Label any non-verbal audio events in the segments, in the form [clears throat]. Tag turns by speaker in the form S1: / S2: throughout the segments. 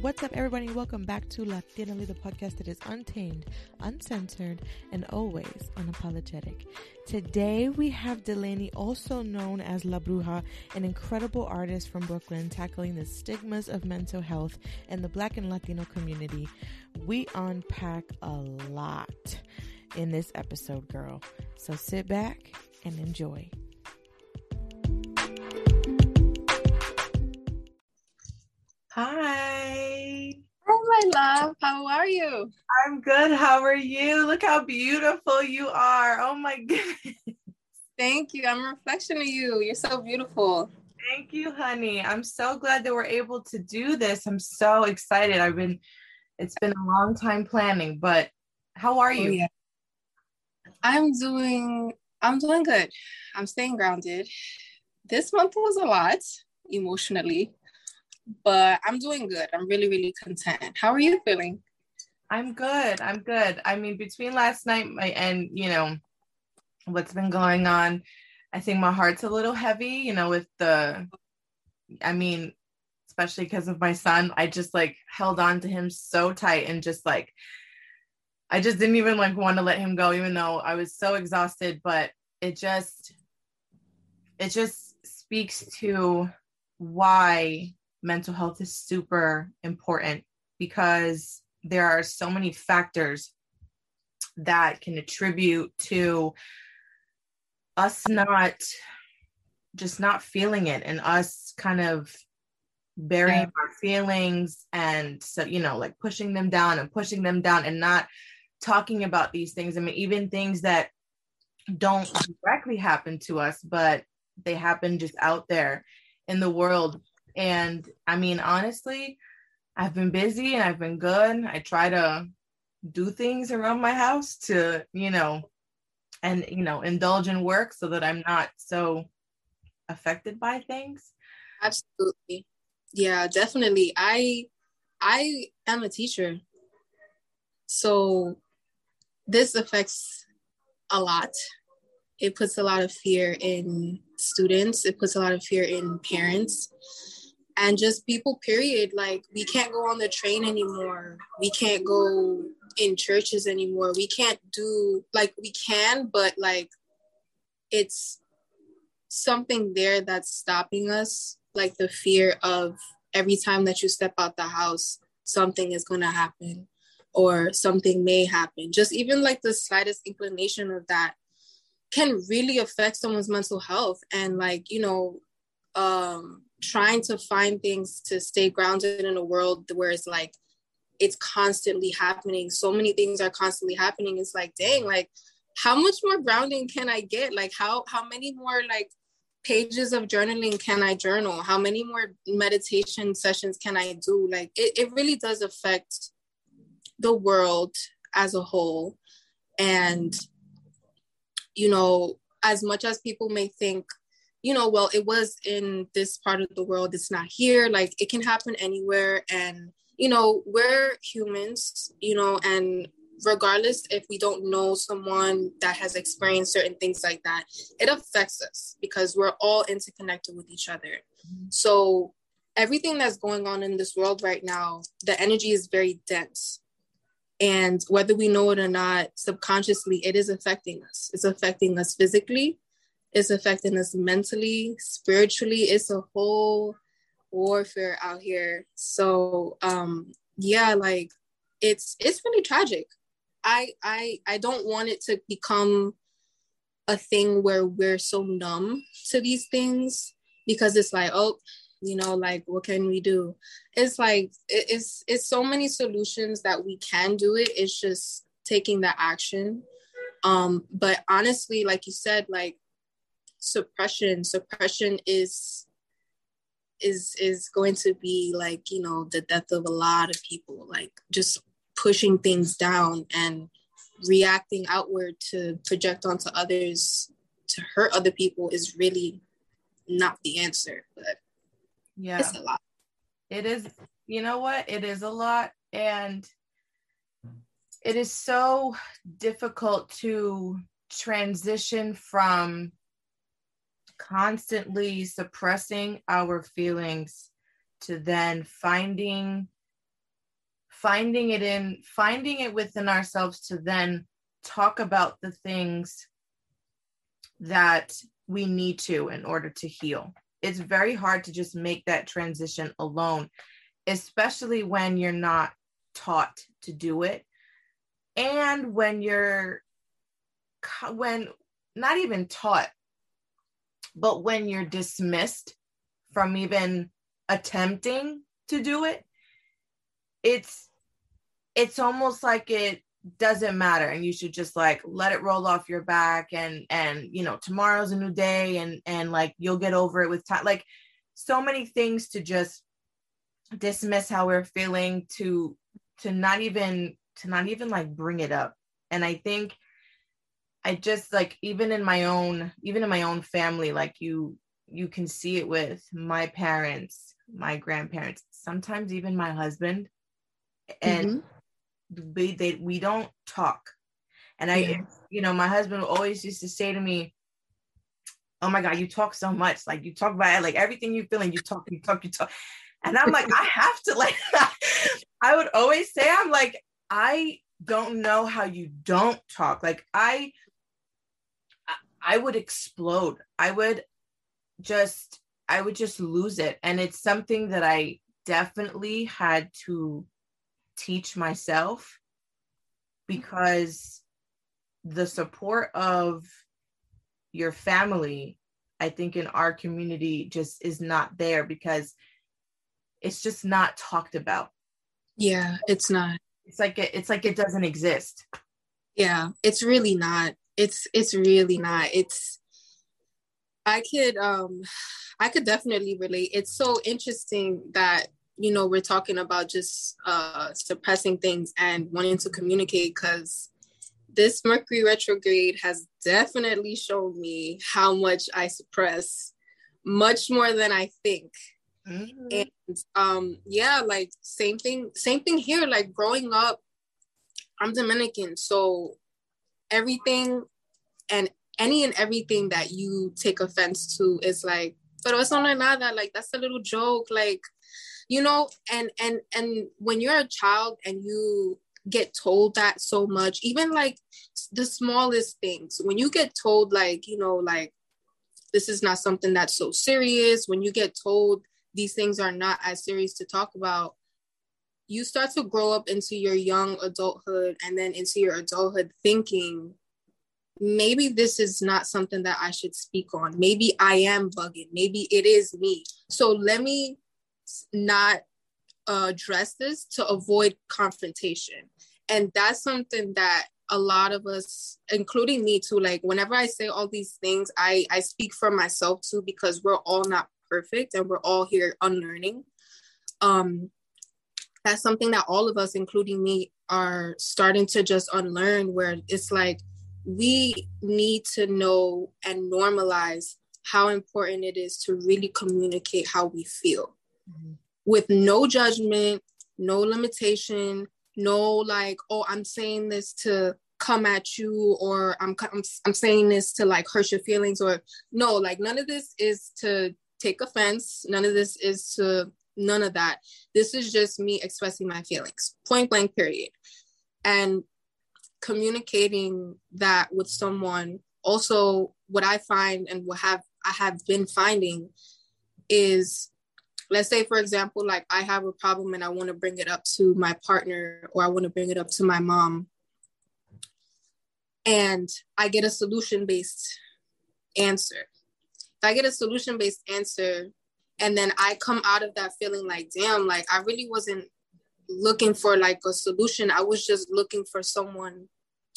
S1: What's up, everybody? Welcome back to Latinally, the podcast that is untamed, uncensored, and always unapologetic. Today, we have Delaney, also known as La Bruja, an incredible artist from Brooklyn, tackling the stigmas of mental health in the Black and Latino community. We unpack a lot in this episode, girl. So sit back and enjoy. Hi.
S2: Oh, my love. How are you?
S1: I'm good. How are you? Look how beautiful you are. Oh my [laughs] goodness.
S2: Thank you. I'm a reflection of you. You're so beautiful.
S1: Thank you, honey. I'm so glad that we're able to do this. I'm so excited. I've been, it's been a long time planning, but how are oh, you? Oh, yeah.
S2: I'm doing, I'm doing good. I'm staying grounded. This month was a lot emotionally but I'm doing good. I'm really, really content. How are you feeling?
S1: I'm good. I'm good. I mean, between last night and, you know, what's been going on, I think my heart's a little heavy, you know, with the, I mean, especially because of my son, I just like held on to him so tight and just like, I just didn't even like want to let him go, even though I was so exhausted. But it just, it just speaks to why mental health is super important because there are so many factors that can attribute to us not just not feeling it and us kind of burying yeah. our feelings and so you know like pushing them down and pushing them down and not talking about these things i mean even things that don't directly happen to us but they happen just out there in the world and I mean, honestly, I've been busy and I've been good. I try to do things around my house to, you know, and, you know, indulge in work so that I'm not so affected by things.
S2: Absolutely. Yeah, definitely. I I am a teacher. So this affects a lot. It puts a lot of fear in students. It puts a lot of fear in parents and just people period. Like we can't go on the train anymore. We can't go in churches anymore. We can't do like we can but like it's something there that's stopping us. Like the fear of every time that you step out the house something is going to happen or something may happen. Just even like the slightest inclination of that can really affect someone's mental health and like you know um trying to find things to stay grounded in a world where it's like it's constantly happening. So many things are constantly happening. It's like dang like how much more grounding can i get? Like how how many more like pages of journaling can i journal? How many more meditation sessions can i do? Like it, it really does affect the world as a whole. And you know as much as people may think you know, well, it was in this part of the world, it's not here. Like it can happen anywhere. And, you know, we're humans, you know, and regardless if we don't know someone that has experienced certain things like that, it affects us because we're all interconnected with each other. Mm-hmm. So everything that's going on in this world right now, the energy is very dense. And whether we know it or not, subconsciously, it is affecting us. It's affecting us physically, it's affecting us mentally, spiritually. It's a whole warfare out here. So um yeah, like it's it's really tragic. I I I don't want it to become a thing where we're so numb to these things because it's like, oh, you know, like what can we do? It's like it's it's so many solutions that we can do it. It's just taking the action. Um, but honestly, like you said, like suppression suppression is is is going to be like you know the death of a lot of people like just pushing things down and reacting outward to project onto others to hurt other people is really not the answer but
S1: yeah. it's a lot. It is you know what? It is a lot and it is so difficult to transition from constantly suppressing our feelings to then finding finding it in finding it within ourselves to then talk about the things that we need to in order to heal. It's very hard to just make that transition alone especially when you're not taught to do it. And when you're when not even taught but when you're dismissed from even attempting to do it it's it's almost like it doesn't matter. And you should just like let it roll off your back and and you know tomorrow's a new day and and like you'll get over it with time. Like so many things to just dismiss how we're feeling to to not even to not even like bring it up. And i think i just like even in my own even in my own family like you you can see it with my parents my grandparents sometimes even my husband and mm-hmm. we they we don't talk and i yeah. you know my husband always used to say to me oh my god you talk so much like you talk about like everything you feel and you talk you talk you talk and I'm like, I have to [laughs] like I would always say, I'm like, I don't know how you don't talk. Like I I would explode. I would just I would just lose it. And it's something that I definitely had to teach myself because the support of your family, I think in our community just is not there because it's just not talked about
S2: yeah it's not
S1: it's like it, it's like it doesn't exist
S2: yeah it's really not it's it's really not it's i could um i could definitely relate it's so interesting that you know we're talking about just uh suppressing things and wanting to communicate because this mercury retrograde has definitely shown me how much i suppress much more than i think Mm-hmm. And um, yeah, like same thing, same thing here. Like growing up, I'm Dominican, so everything and any and everything that you take offense to is like, but it's not nada. Like that's a little joke, like you know. And and and when you're a child and you get told that so much, even like the smallest things, when you get told like you know like this is not something that's so serious, when you get told these things are not as serious to talk about you start to grow up into your young adulthood and then into your adulthood thinking maybe this is not something that I should speak on. Maybe I am bugging. Maybe it is me. So let me not uh, address this to avoid confrontation. And that's something that a lot of us, including me too, like whenever I say all these things, I, I speak for myself too, because we're all not perfect and we're all here unlearning. Um, that's something that all of us, including me, are starting to just unlearn, where it's like we need to know and normalize how important it is to really communicate how we feel mm-hmm. with no judgment, no limitation, no like, oh, I'm saying this to come at you or I'm, I'm, I'm saying this to like hurt your feelings or no, like none of this is to take offense. None of this is to none of that. This is just me expressing my feelings, point blank, period. And communicating that with someone. Also, what I find and what have I have been finding is let's say for example like i have a problem and i want to bring it up to my partner or i want to bring it up to my mom and i get a solution based answer if I get a solution based answer and then I come out of that feeling like, damn, like I really wasn't looking for like a solution. I was just looking for someone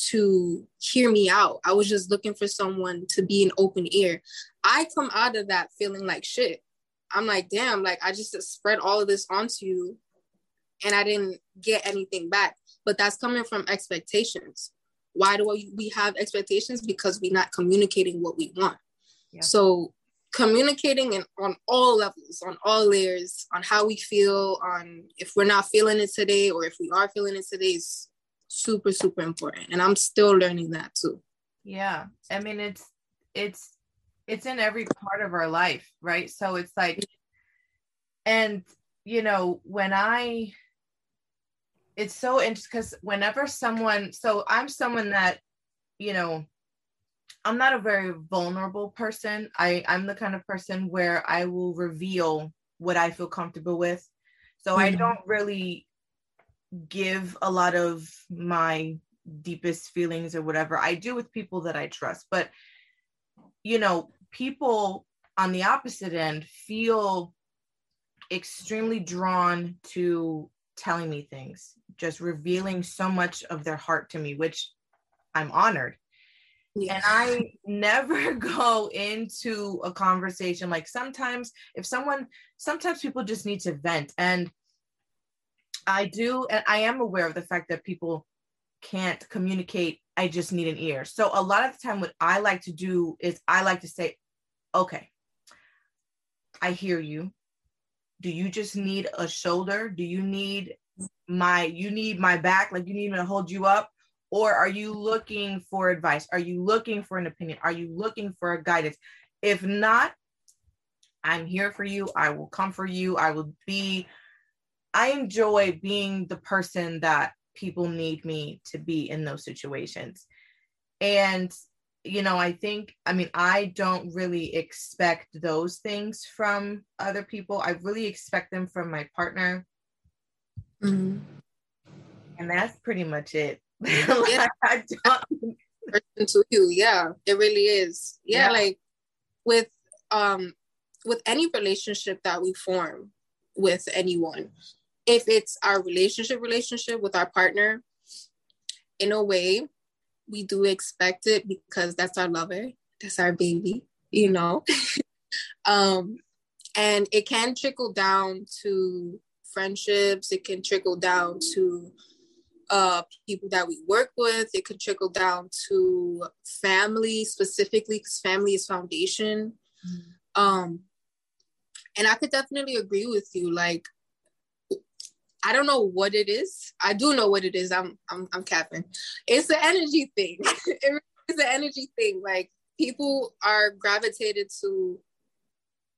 S2: to hear me out. I was just looking for someone to be an open ear. I come out of that feeling like shit. I'm like, damn, like I just spread all of this onto you and I didn't get anything back. But that's coming from expectations. Why do we have expectations? Because we're not communicating what we want. So communicating in, on all levels, on all layers, on how we feel, on if we're not feeling it today or if we are feeling it today is super, super important. And I'm still learning that too.
S1: Yeah. I mean, it's, it's, it's in every part of our life, right? So it's like, and, you know, when I, it's so interesting because whenever someone so i'm someone that you know i'm not a very vulnerable person i i'm the kind of person where i will reveal what i feel comfortable with so mm-hmm. i don't really give a lot of my deepest feelings or whatever i do with people that i trust but you know people on the opposite end feel extremely drawn to telling me things, just revealing so much of their heart to me, which I'm honored. Yeah. And I never [laughs] go into a conversation like sometimes if someone sometimes people just need to vent. And I do and I am aware of the fact that people can't communicate I just need an ear. So a lot of the time what I like to do is I like to say okay I hear you. Do you just need a shoulder? Do you need my you need my back? Like you need me to hold you up or are you looking for advice are you looking for an opinion are you looking for a guidance if not i'm here for you i will comfort you i will be i enjoy being the person that people need me to be in those situations and you know, I think, I mean, I don't really expect those things from other people. I really expect them from my partner. Mm-hmm. And that's pretty much it. [laughs]
S2: yeah. I don't... to you. Yeah, it really is. Yeah, yeah, like with um with any relationship that we form with anyone, if it's our relationship relationship with our partner, in a way, we do expect it because that's our lover, that's our baby, you know. [laughs] um, and it can trickle down to friendships, it can trickle down to uh, people that we work with, it could trickle down to family specifically, because family is foundation. Mm-hmm. Um, and I could definitely agree with you. Like, I don't know what it is. I do know what it is. I'm I'm I'm capping. It's the energy thing. [laughs] it's the energy thing. Like people are gravitated to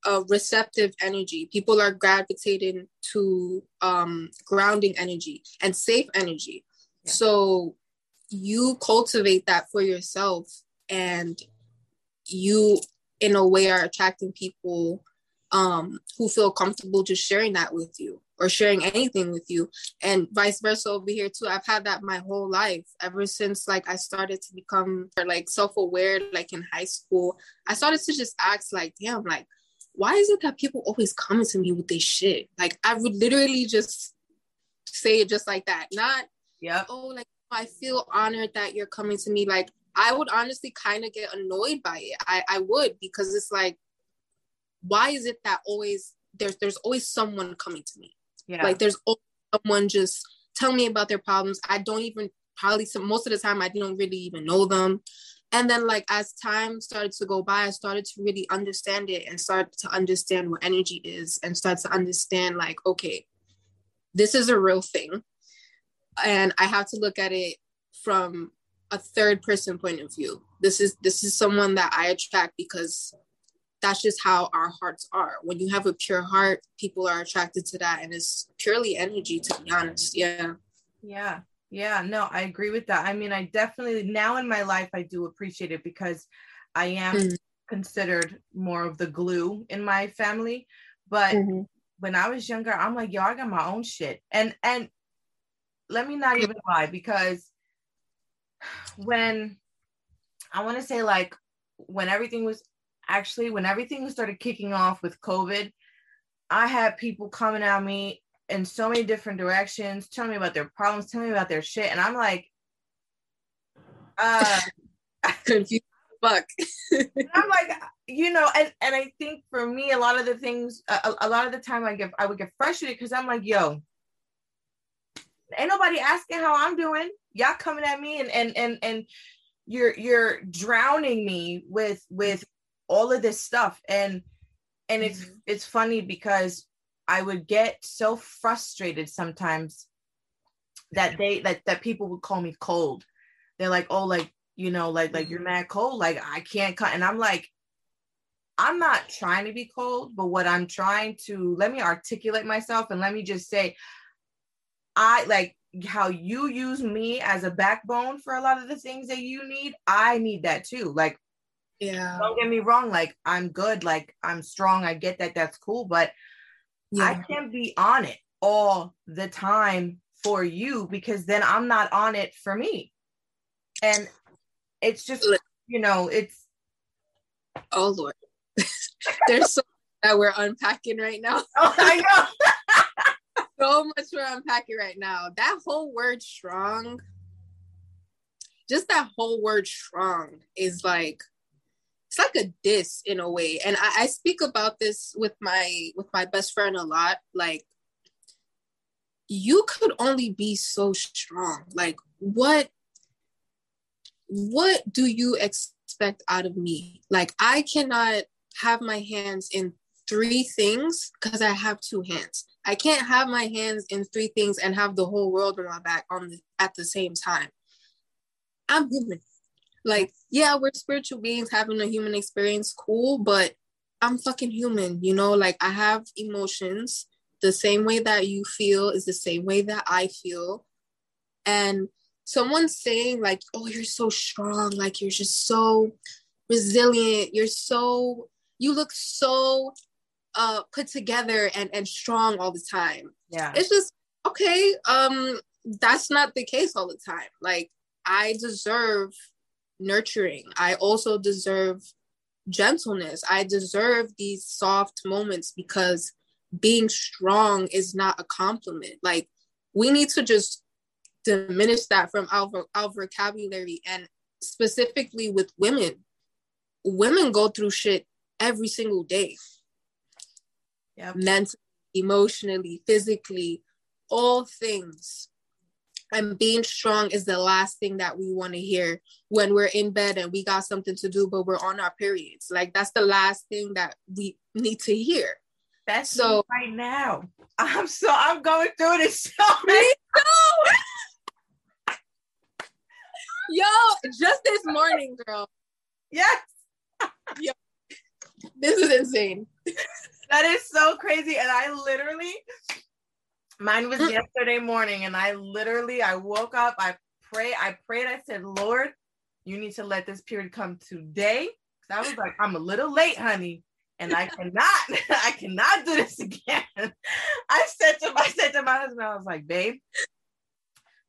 S2: a receptive energy. People are gravitating to um, grounding energy and safe energy. Yeah. So you cultivate that for yourself, and you, in a way, are attracting people um, who feel comfortable just sharing that with you or sharing anything with you and vice versa over here too i've had that my whole life ever since like i started to become like self-aware like in high school i started to just ask like damn like why is it that people always come to me with this shit like i would literally just say it just like that not
S1: yeah
S2: oh like i feel honored that you're coming to me like i would honestly kind of get annoyed by it i i would because it's like why is it that always there's there's always someone coming to me yeah. Like there's someone just telling me about their problems. I don't even probably some most of the time I don't really even know them. And then like as time started to go by, I started to really understand it and start to understand what energy is and start to understand like, okay, this is a real thing. And I have to look at it from a third person point of view. This is this is someone that I attract because that's just how our hearts are. When you have a pure heart, people are attracted to that. And it's purely energy, to be honest. Yeah.
S1: Yeah. Yeah. No, I agree with that. I mean, I definitely, now in my life, I do appreciate it because I am mm-hmm. considered more of the glue in my family. But mm-hmm. when I was younger, I'm like, yo, I got my own shit. And, and, let me not even lie because when I want to say like when everything was actually when everything started kicking off with COVID, I had people coming at me in so many different directions, telling me about their problems, telling me about their shit. And I'm like, uh [laughs]
S2: confused fuck. [laughs]
S1: I'm like, you know, and and I think for me, a lot of the things, a, a lot of the time, I get I would get frustrated because I'm like, yo, ain't nobody asking how I'm doing. Y'all coming at me and and and and you're you're drowning me with with all of this stuff and and it's mm-hmm. it's funny because i would get so frustrated sometimes that they that that people would call me cold they're like oh like you know like like you're mm-hmm. mad cold like i can't cut and i'm like i'm not trying to be cold but what i'm trying to let me articulate myself and let me just say i like how you use me as a backbone for a lot of the things that you need, I need that too. Like,
S2: yeah,
S1: don't get me wrong. Like, I'm good. Like, I'm strong. I get that. That's cool. But yeah. I can't be on it all the time for you because then I'm not on it for me. And it's just, you know, it's.
S2: Oh, Lord. [laughs] There's so that we're unpacking right now. [laughs]
S1: Oh, I know [laughs]
S2: so much we're unpacking right now. That whole word strong, just that whole word strong is like it's like a diss in a way. And I, I speak about this with my with my best friend a lot. Like you could only be so strong. Like what what do you expect out of me? Like I cannot have my hands in three things because I have two hands. I can't have my hands in three things and have the whole world on my back on the, at the same time. I'm human. Like, yeah, we're spiritual beings having a human experience, cool, but I'm fucking human, you know? Like, I have emotions. The same way that you feel is the same way that I feel. And someone saying, like, oh, you're so strong, like, you're just so resilient, you're so, you look so uh put together and and strong all the time
S1: yeah
S2: it's just okay um that's not the case all the time like i deserve nurturing. I also deserve gentleness. I deserve these soft moments because being strong is not a compliment. Like we need to just diminish that from our, our vocabulary and specifically with women. Women go through shit every single day.
S1: Yep.
S2: mentally, emotionally, physically, all things. And being strong is the last thing that we want to hear when we're in bed and we got something to do, but we're on our periods. Like that's the last thing that we need to hear.
S1: That's so right now. I'm so I'm going through this [laughs] so
S2: me [laughs] Yo, just this morning, girl.
S1: Yes.
S2: Yo, this is insane
S1: that is so crazy. And I literally, mine was mm. yesterday morning, and I literally, I woke up, I pray, I prayed, I said, Lord, you need to let this period come today. I was like, I'm a little late, honey. And I [laughs] cannot, [laughs] I cannot do this again. [laughs] I said to my, I said to my husband, I was like, babe,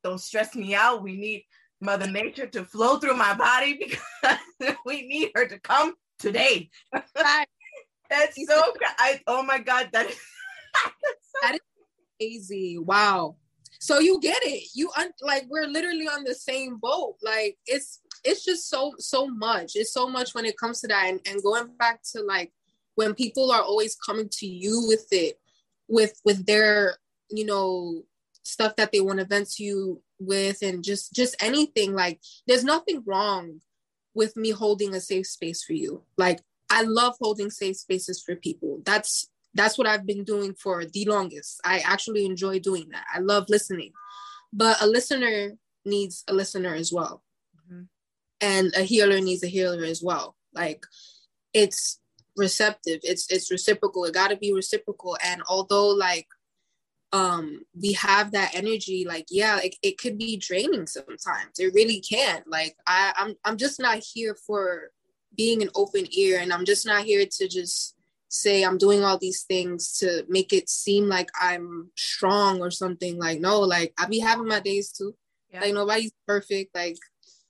S1: don't stress me out. We need Mother Nature to flow through my body because we need her to come today. That's so. I oh my god, that is
S2: that is crazy. Wow. So you get it. You un- like we're literally on the same boat. Like it's it's just so so much. It's so much when it comes to that. And, and going back to like when people are always coming to you with it, with with their you know stuff that they want to vent to you with, and just just anything. Like there's nothing wrong with me holding a safe space for you. Like I love holding safe spaces for people. That's that's what I've been doing for the longest. I actually enjoy doing that. I love listening. But a listener needs a listener as well. Mm-hmm. And a healer needs a healer as well. Like it's receptive. It's it's reciprocal. It got to be reciprocal and although like um we have that energy like yeah it, it could be draining sometimes it really can like i i'm i'm just not here for being an open ear and i'm just not here to just say i'm doing all these things to make it seem like i'm strong or something like no like i be having my days too. Yeah. like nobody's perfect. Like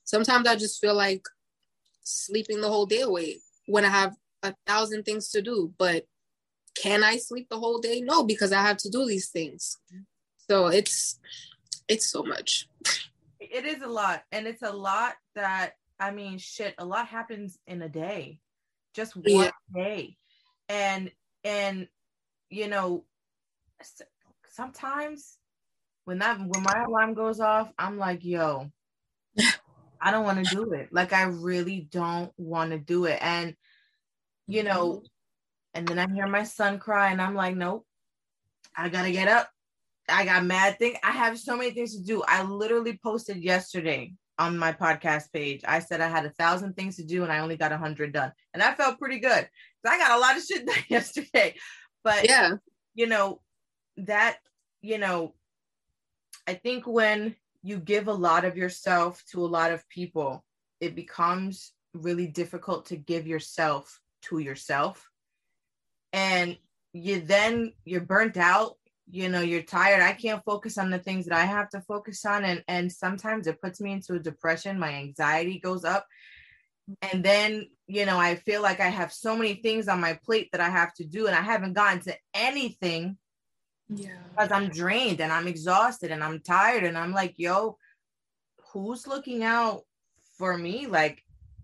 S2: sometimes i just feel like sleeping the whole day away when i have a thousand things to do but can i sleep the whole day? No because i have to do these things. Mm-hmm. So it's it's so much.
S1: It is a lot and it's a lot that I mean, shit, a lot happens in a day, just one yeah. day. And, and, you know, sometimes when that, when my alarm goes off, I'm like, yo, [laughs] I don't want to do it. Like, I really don't want to do it. And, you know, mm-hmm. and then I hear my son cry and I'm like, nope, I gotta get up. I got mad thing. I have so many things to do. I literally posted yesterday on my podcast page. I said I had a thousand things to do and I only got a hundred done. And I felt pretty good. I got a lot of shit [laughs] done yesterday. But
S2: yeah,
S1: you know, that, you know, I think when you give a lot of yourself to a lot of people, it becomes really difficult to give yourself to yourself. And you then you're burnt out, you know, you're tired. I can't focus on the things that I have to focus on. And and sometimes it puts me into a depression. My anxiety goes up. And then, you know, I feel like I have so many things on my plate that I have to do, and I haven't gotten to anything
S2: yeah.
S1: Because I'm drained and I'm exhausted and I'm tired. And I'm like, yo, who's looking out for me? Like,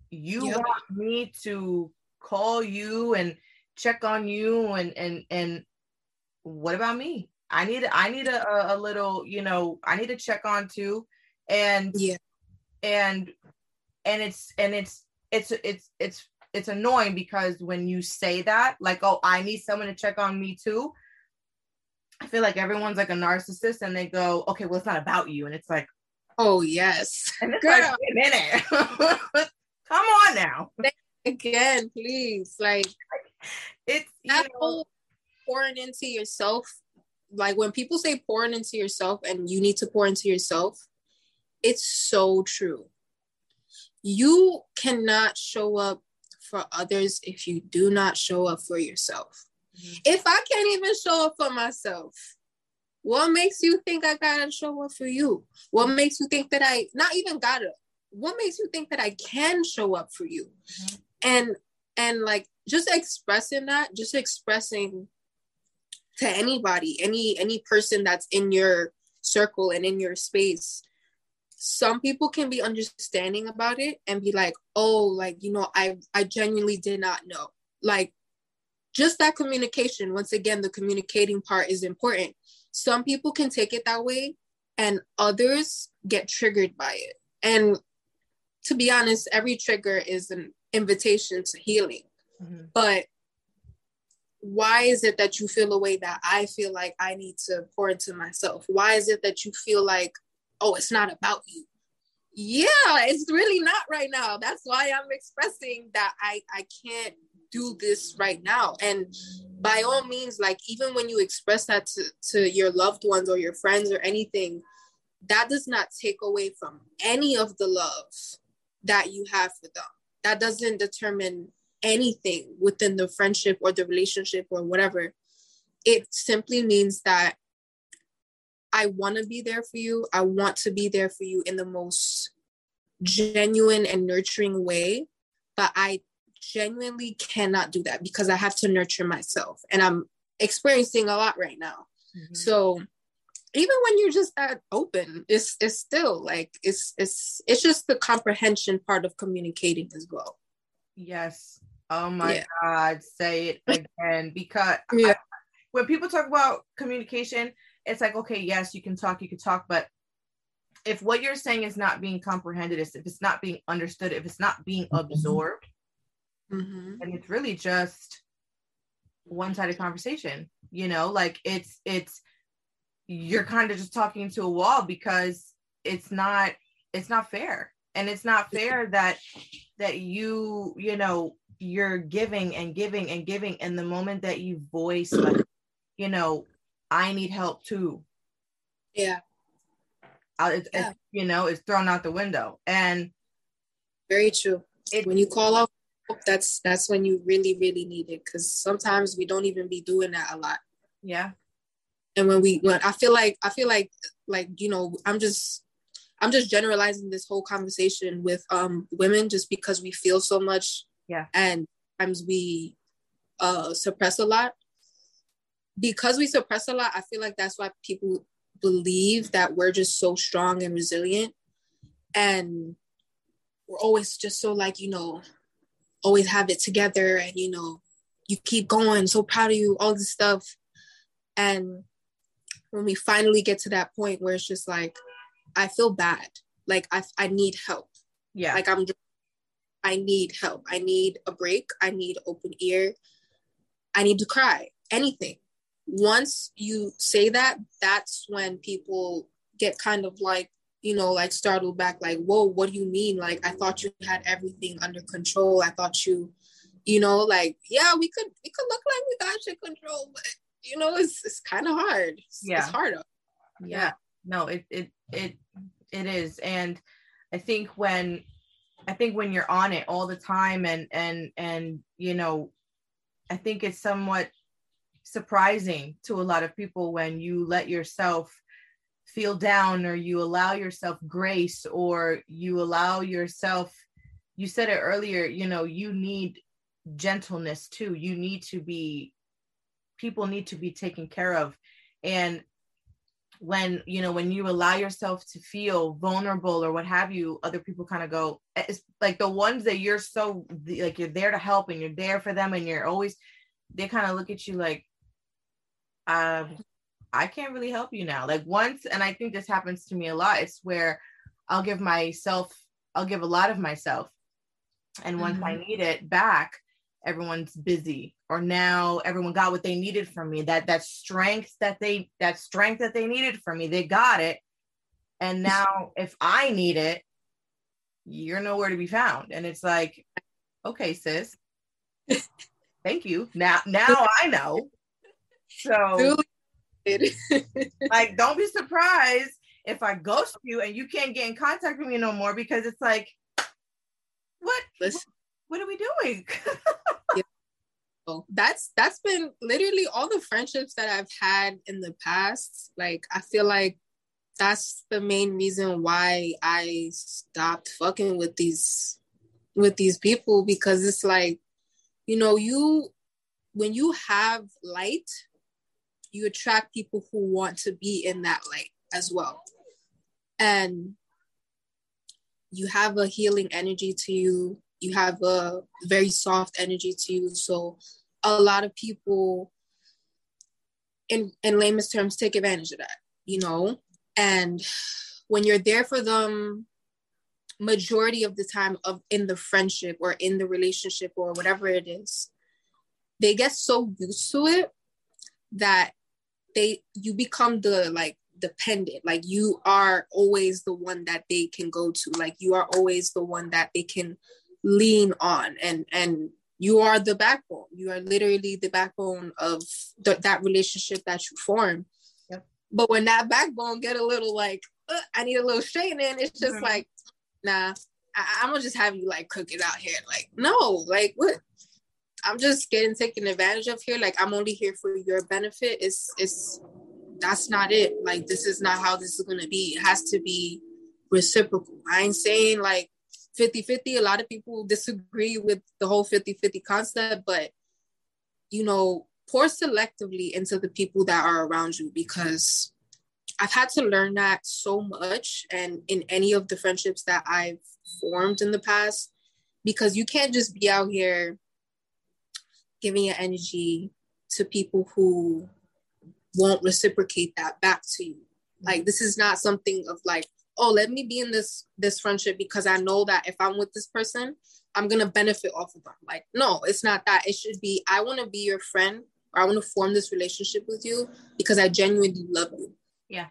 S1: you yep. want me to call you and check on you and and and what about me? I need I need a, a little, you know, I need to check on too. And
S2: yeah,
S1: and and it's and it's it's it's it's it's annoying because when you say that, like, oh, I need someone to check on me too, I feel like everyone's like a narcissist and they go, okay, well, it's not about you. And it's like,
S2: oh, yes.
S1: And it's Girl. like, a minute. [laughs] Come on now.
S2: Again, please. Like,
S1: it's
S2: that know, whole pouring into yourself. Like, when people say pouring into yourself and you need to pour into yourself, it's so true. You cannot show up for others if you do not show up for yourself. Mm-hmm. If I can't even show up for myself, what makes you think I gotta show up for you? What makes you think that I not even gotta? What makes you think that I can show up for you? Mm-hmm. And and like just expressing that, just expressing to anybody, any any person that's in your circle and in your space. Some people can be understanding about it and be like, "Oh, like you know, I I genuinely did not know." Like just that communication once again the communicating part is important some people can take it that way and others get triggered by it and to be honest every trigger is an invitation to healing mm-hmm. but why is it that you feel a way that i feel like i need to pour into myself? Why is it that you feel like oh it's not about you? Yeah it's really not right now. That's why i'm expressing that i i can't do this right now. And by all means like even when you express that to, to your loved ones or your friends or anything that does not take away from any of the love that you have for them. That doesn't determine anything within the friendship or the relationship or whatever it simply means that i want to be there for you i want to be there for you in the most genuine and nurturing way but i genuinely cannot do that because I have to nurture myself and I'm experiencing a lot right now. Mm-hmm. So even when you're just that open, it's it's still like it's it's it's just the comprehension part of communicating as well.
S1: Yes. Oh my yeah. God, say it [laughs] again. Because yeah. I, when people talk about communication, it's like, okay, yes, you can talk, you can talk, but if what you're saying is not being comprehended, if it's not being understood, if it's not being mm-hmm. absorbed, mm-hmm. and it's really just one-sided conversation you know like it's it's you're kind of just talking to a wall because it's not it's not fair and it's not fair that that you you know you're giving and giving and giving. And the moment that you voice like [clears throat] you know i need help too.
S2: Yeah.
S1: It's, yeah. it's you know it's thrown out the window. And
S2: very true. it, when you call out that's that's when you really really need it because sometimes we don't even be doing that a lot.
S1: Yeah.
S2: And when we when i feel like i feel like like you know i'm just i'm just generalizing this whole conversation with um women just because we feel so much
S1: yeah.
S2: And times we uh suppress a lot. Because we suppress a lot i feel like that's why people believe that we're just so strong and resilient. And we're always just so like you know always have it together and you know you keep going so proud of you all this stuff. And when we finally get to that point where it's just like i feel bad. Like i, I need help.
S1: Yeah.
S2: Like i'm i need help i need a break i need open ear i need to cry anything once you say that that's when people get kind of like you know, like startled back, like, whoa, what do you mean? Like, I thought you had everything under control. I thought you, you know, like, yeah, we could, we could look like we got shit control, but you know, it's it's kind of hard. It's,
S1: yeah,
S2: it's hard.
S1: Yeah. no it it it it is and i think when i think when you're on it all the time and and and you know i think it's somewhat surprising to a lot of people when you let yourself feel down or you allow yourself grace or you allow yourself you said it earlier you know you need gentleness too. You need to be people need to be taken care of. And when you know when you allow yourself to feel vulnerable or what have you other people kind of go it's like the ones that you're so like you're there to help and you're there for them and you're always they kind of look at you like um i can't really help you now. Like once and i think this happens to me a lot it's where i'll give myself i'll give a lot of myself. And once mm-hmm. i need it back everyone's busy or now everyone got what they needed from me that that strength that they that strength that they needed from me they got it. And now if i need it you're nowhere to be found. And it's like okay sis. [laughs] Thank you. Now now [laughs] i know. So [laughs] like don't be surprised if i ghost you and you can't get in contact with me no more because it's like what? Listen, what are we doing?
S2: That's that's been literally all the friendships that I've had in the past. Like I feel like that's the main reason why I stopped fucking with these with these people because it's like you know you when you have light you attract people who want to be in that light as well and you have a healing energy to you you have a very soft energy to you. So a lot of people in in layman's terms take advantage of that, you know? And when you're there for them majority of the time of in the friendship or in the relationship or whatever it is, they get so used to it that they you become the like dependent like you are always the one that they can go to like you are always the one that they can lean on and and you are the backbone. You are literally the backbone of th- that relationship that you form. Yep. but when that backbone get a little like i need a little straightening it's just mm-hmm. like nah I- i'm gonna just have you like cook it out here. Like no like what? I'm just getting taken advantage of here. Like i'm only here for your benefit. It's it's that's not it. Like this is not how this is gonna be. It has to be reciprocal. I ain't saying like 50-50 a lot of people disagree with the whole 50-50 concept but you know pour selectively into the people that are around you because i've had to learn that so much and in any of the friendships that i've formed in the past because you can't just be out here giving your energy to people who won't reciprocate that back to you. Like this is not something of like oh let me be in this this friendship because i know that if i'm with this person i'm gonna benefit off of them. Like no it's not that. It should be i want to be your friend or i want to form this relationship with you because i genuinely love you.
S1: Yeah.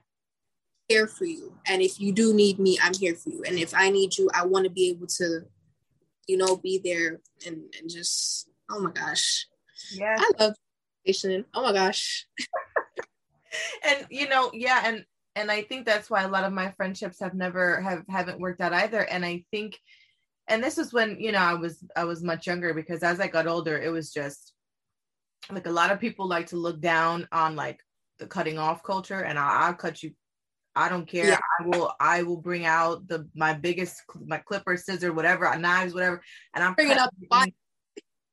S2: Here for you. And if you do need me i'm here for you. And if i need you i want to be able to you know be there and, and just oh my gosh.
S1: Yeah.
S2: I love oh my gosh. [laughs]
S1: And you know yeah and and I think that's why a lot of my friendships have never have haven't worked out either. And I think, and this was when you know I was I was much younger because as I got older, it was just like a lot of people like to look down on like the cutting off culture, and I, will cut you. I don't care. Yeah. I will. I will bring out the my biggest my clipper, scissor, whatever, knives, whatever, and I'm
S2: bringing up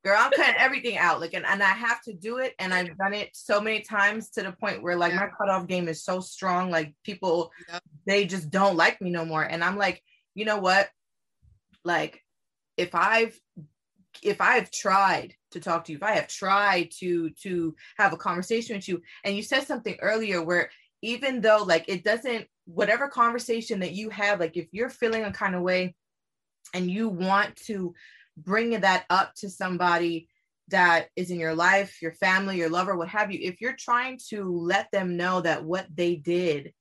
S1: girl i'm cutting everything out like and, and i have to do it and i've done it so many times to the point where like yeah. my cutoff game is so strong like people yeah. they just don't like me no more and i'm like you know what like if i've if i've tried to talk to you if i have tried to to have a conversation with you and you said something earlier where even though like it doesn't whatever conversation that you have like if you're feeling a kind of way and you want to bringing that up to somebody that is in your life, your family, your lover, what have you, if you're trying to let them know that what they did,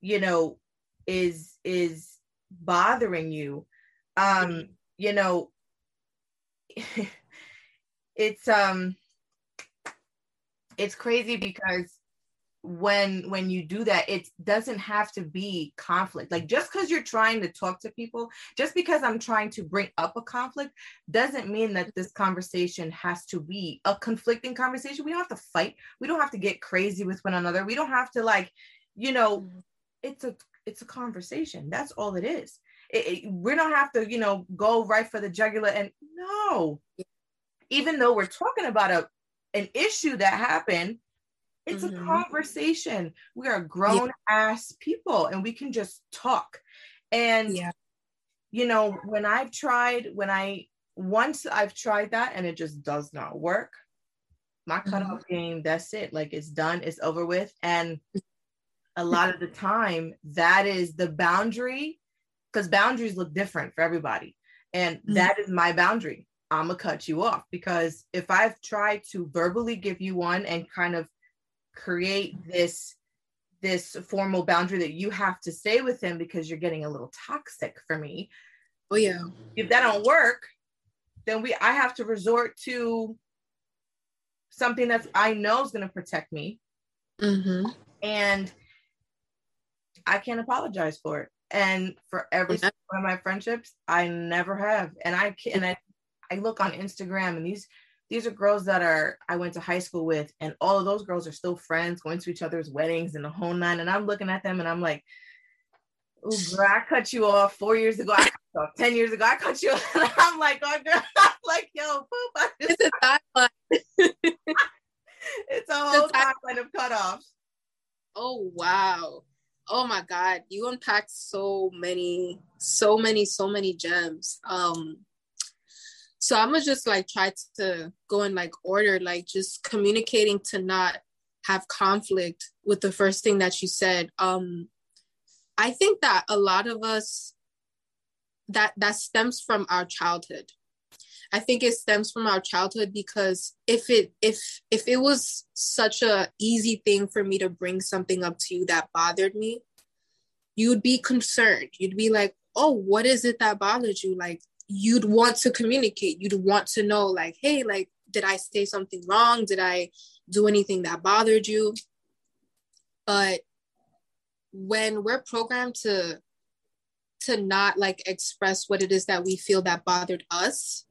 S1: you know, is is bothering you, um, you know, [laughs] it's um it's crazy because when when you do that it doesn't have to be conflict. Like just because you're trying to talk to people just because i'm trying to bring up a conflict doesn't mean that this conversation has to be a conflicting conversation. We don't have to fight. We don't have to get crazy with one another. We don't have to like you know mm-hmm. it's a it's a conversation. That's all it is. It, it, we don't have to you know go right for the jugular and no. Even though we're talking about a an issue that happened it's mm-hmm. a conversation. We are grown yeah. ass people and we can just talk. And, yeah. you know, when I've tried, when I, once I've tried that and it just does not work, my cutoff mm-hmm. game, that's it. Like it's done, it's over with. And a lot of the time, that is the boundary because boundaries look different for everybody. And mm-hmm. that is my boundary. I'm gonna cut you off because if I've tried to verbally give you one and kind of create this this formal boundary that you have to stay with him because you're getting a little toxic for me.
S2: Oh yeah.
S1: If that don't work, then we I have to resort to something that I know is going to protect me. Mm-hmm. And I can't apologize for it. And for every one of my friendships, I never have. And I can and I, I look on Instagram and these these are girls that are I went to high school with, and all of those girls are still friends, going to each other's weddings and the whole nine. And I'm looking at them and I'm like, oh, girl, I cut you off four years ago. I cut you off 10 years ago. I cut you [laughs] off. And I'm like, oh, girl, [laughs] I'm like, yo, poop. It's a timeline. [laughs] it's a whole timeline of cutoffs.
S2: Oh, wow. Oh my God. You unpacked so many, so many, so many gems. Um, so i'm gonna just like try to go in like order like just communicating to not have conflict with the first thing that you said. Um i think that a lot of us that that stems from our childhood. I think it stems from our childhood because if it if if it was such a easy thing for me to bring something up to you that bothered me you'd be concerned. You'd be like oh what is it that bothered you? Like you'd want to communicate. You'd want to know like hey like did i say something wrong? Did i do anything that bothered you? But when we're programmed to to not like express what it is that we feel that bothered us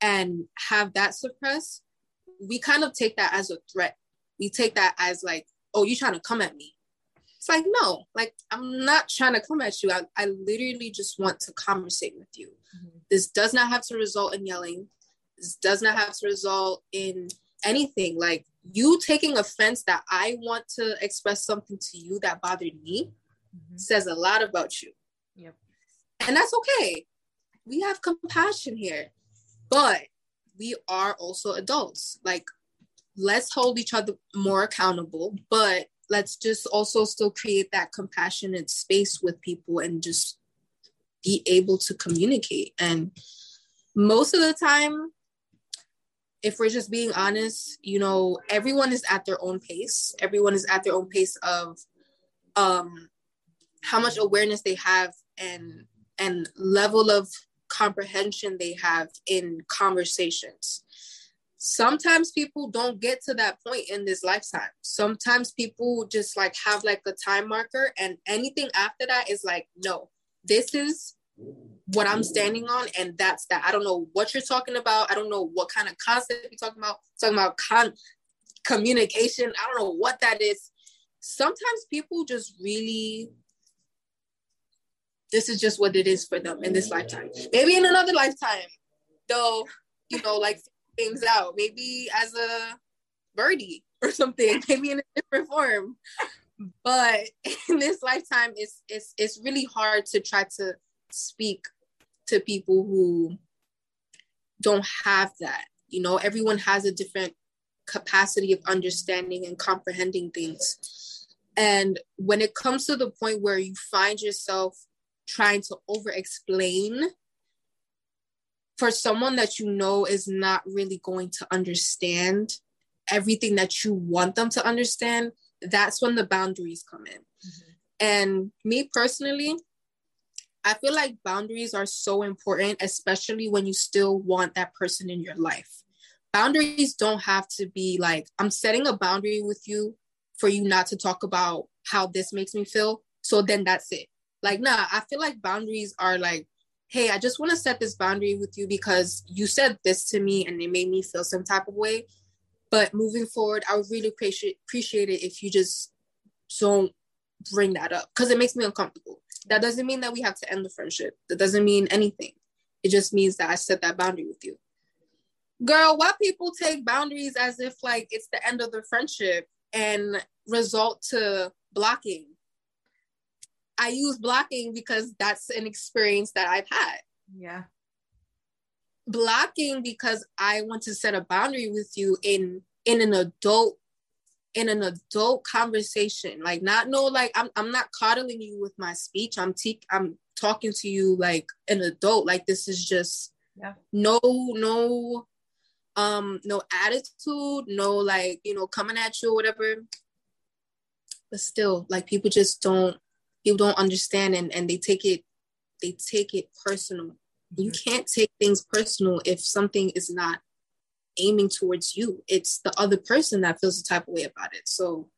S2: and have that suppressed we kind of take that as a threat. We take that as like oh you're trying to come at me it's like, no, like I'm not trying to come at you. I, I literally just want to conversate with you. Mm-hmm. This does not have to result in yelling. This does not have to result in anything. Like you taking offense that I want to express something to you that bothered me mm-hmm. says a lot about you. Yep. And that's okay. We have compassion here, but we are also adults. Like, let's hold each other more accountable, but let's just also still create that compassionate space with people and just be able to communicate. And most of the time if we're just being honest you know everyone is at their own pace. Everyone is at their own pace of um how much awareness they have and and level of comprehension they have in conversations sometimes people don't get to that point in this lifetime. Sometimes people just like have like a time marker and anything after that is like no this is what i'm standing on and that's that. I don't know what you're talking about. I don't know what kind of concept you're talking about. Talking about con- communication. I don't know what that is. Sometimes people just really this is just what it is for them in this lifetime. Maybe in another lifetime though you know like things out, maybe as a birdie or something, [laughs] maybe in a different form. But [laughs] in this lifetime, it's it's it's really hard to try to speak to people who don't have that. You know, everyone has a different capacity of understanding and comprehending things. And when it comes to the point where you find yourself trying to over explain for someone that you know is not really going to understand everything that you want them to understand, that's when the boundaries come in. Mm-hmm. And me personally, I feel like boundaries are so important, especially when you still want that person in your life. Boundaries don't have to be like, I'm setting a boundary with you for you not to talk about how this makes me feel. So then that's it. Like, nah, I feel like boundaries are like, hey, I just want to set this boundary with you because you said this to me and it made me feel some type of way. But moving forward, I would really appreciate appreciate it if you just don't bring that up because it makes me uncomfortable. That doesn't mean that we have to end the friendship. That doesn't mean anything. It just means that I set that boundary with you. Girl, why people take boundaries as if like it's the end of the friendship and result to blocking? I use blocking because that's an experience that I've had.
S1: Yeah.
S2: Blocking because I want to set a boundary with you in in an adult in an adult conversation like not no like i'm, I'm not coddling you with my speech i'm te- i'm talking to you like an adult like this is just
S1: yeah.
S2: no no um no attitude no like you know coming at you or whatever but still like people just don't people don't understand and and they take it they take it personal mm-hmm. you can't take things personal if something is not aiming towards you. It's the other person that feels the type of way about it. So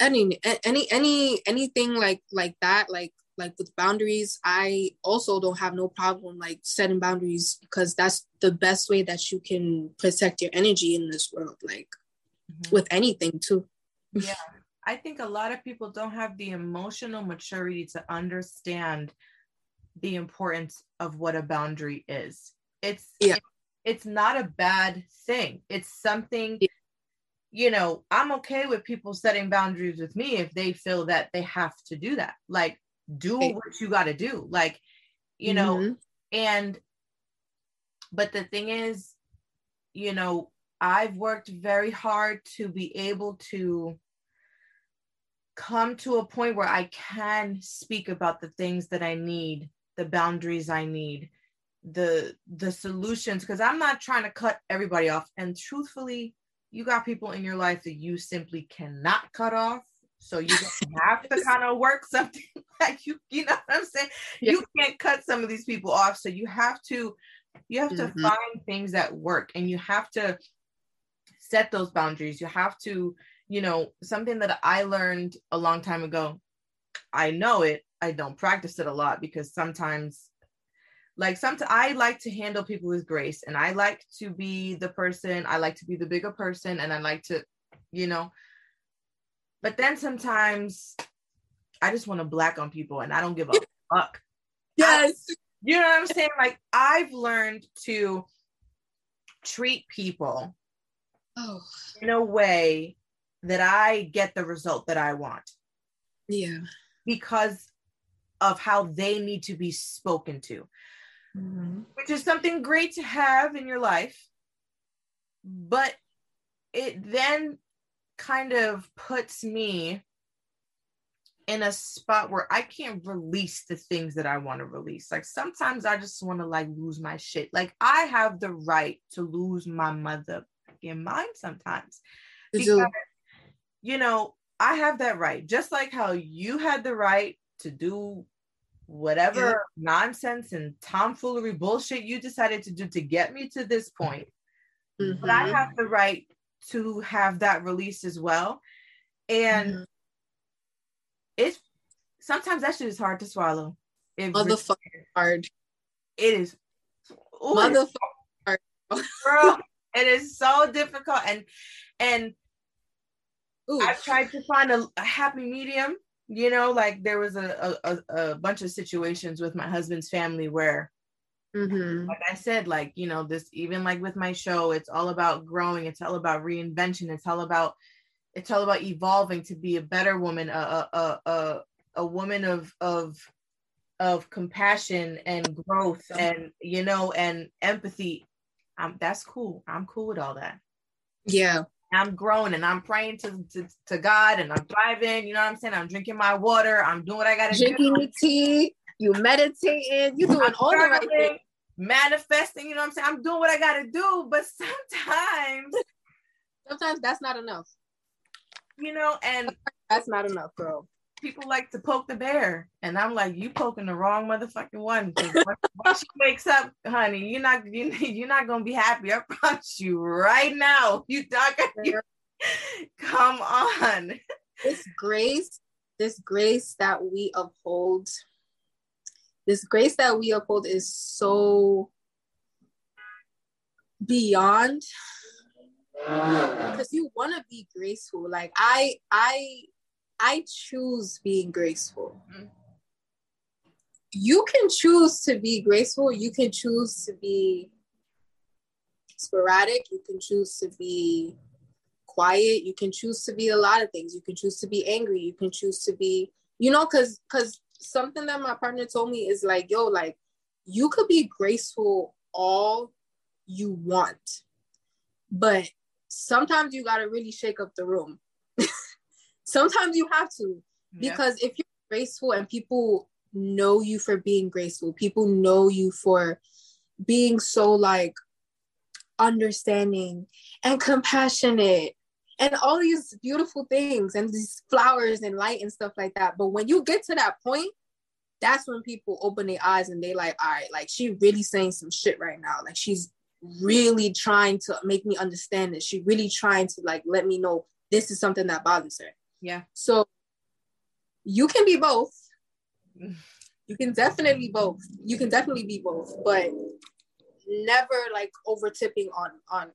S2: any any any anything like like that, like like with boundaries, I also don't have no problem like setting boundaries because that's the best way that you can protect your energy in this world, like mm-hmm. with anything too.
S1: Yeah. I think a lot of people don't have the emotional maturity to understand the importance of what a boundary is. It's
S2: yeah
S1: it's not a bad thing. It's something, you know, I'm okay with people setting boundaries with me if they feel that they have to do that. Like, do what you got to do. Like, you know, mm-hmm. and, but the thing is, you know, I've worked very hard to be able to come to a point where I can speak about the things that I need, the boundaries I need, the the solutions because i'm not trying to cut everybody off. And truthfully you got people in your life that you simply cannot cut off. So you [laughs] have to kind of work something [laughs] like you you know what i'm saying? Yeah. you can't cut some of these people off. So you have to you have mm-hmm. to find things that work and you have to set those boundaries. You have to you know something that i learned a long time ago i know it i don't practice it a lot because sometimes like sometimes i like to handle people with grace and i like to be the person i like to be the bigger person and i like to you know but then sometimes i just want to black on people and i don't give a [laughs] fuck.
S2: Yes.
S1: I, you know what i'm saying? Like i've learned to treat people
S2: oh.
S1: in a way that i get the result that i want
S2: yeah
S1: because of how they need to be spoken to mm-hmm. which is something great to have in your life. But it then kind of puts me in a spot where I can't release the things that I want to release. Like sometimes I just want to like lose my shit. Like I have the right to lose my mother in mind sometimes. Because, you know, I have that right. Just like how you had the right to do whatever yeah. nonsense and tomfoolery bullshit you decided to do to get me to this point. Mm-hmm. But I have the right to have that release as well. And mm-hmm. it's sometimes that shit is hard to swallow.
S2: It Motherfucking really hard.
S1: It is.
S2: Motherfucking
S1: hard. [laughs] Girl, it is so difficult. And and Oof. I've tried to find a, a happy medium you know like there was a, a, a bunch of situations with my husband's family where mm-hmm. like i said like you know this even like with my show it's all about growing it's all about reinvention it's all about it's all about evolving to be a better woman a a a, a woman of of of compassion and growth and you know and empathy. Um, that's cool. I'm cool with all that.
S2: Yeah
S1: I'm growing and I'm praying to, to, to God and I'm thriving. You know what I'm saying? I'm drinking my water. I'm doing what I got to
S2: do. Drinking your tea. You meditating. You doing I'm all the right things.
S1: Manifesting. You know what I'm saying? I'm doing what I got to do. But [laughs] sometimes,
S2: sometimes that's not enough.
S1: You know, and
S2: that's not enough, girl
S1: people like to poke the bear, and I'm like, you poking the wrong motherfucking one. [laughs] Once she wakes up, honey, you're not you, [laughs] you're not gonna be happy. I promise you right now. [laughs] You talk. You, Come on.
S2: This grace, this grace that we uphold, this grace that we uphold is so beyond because you want to be graceful like i i i choose being graceful. Mm-hmm. you can choose to be graceful. You can choose to be sporadic. You can choose to be quiet. You can choose to be a lot of things. You can choose to be angry. You can choose to be you know because because something that my partner told me is like yo like you could be graceful all you want but sometimes you got to really shake up the room. Sometimes you have to because yeah. if you're graceful and people know you for being graceful, people know you for being so like understanding and compassionate and all these beautiful things and these flowers and light and stuff like that. But when you get to that point, that's when people open their eyes and they like, all right, like she really saying some shit right now. Like she's really trying to make me understand this. She really trying to like let me know this is something that bothers her.
S1: Yeah.
S2: So you can be both. You can definitely both. You can definitely be both, but never like over tipping on on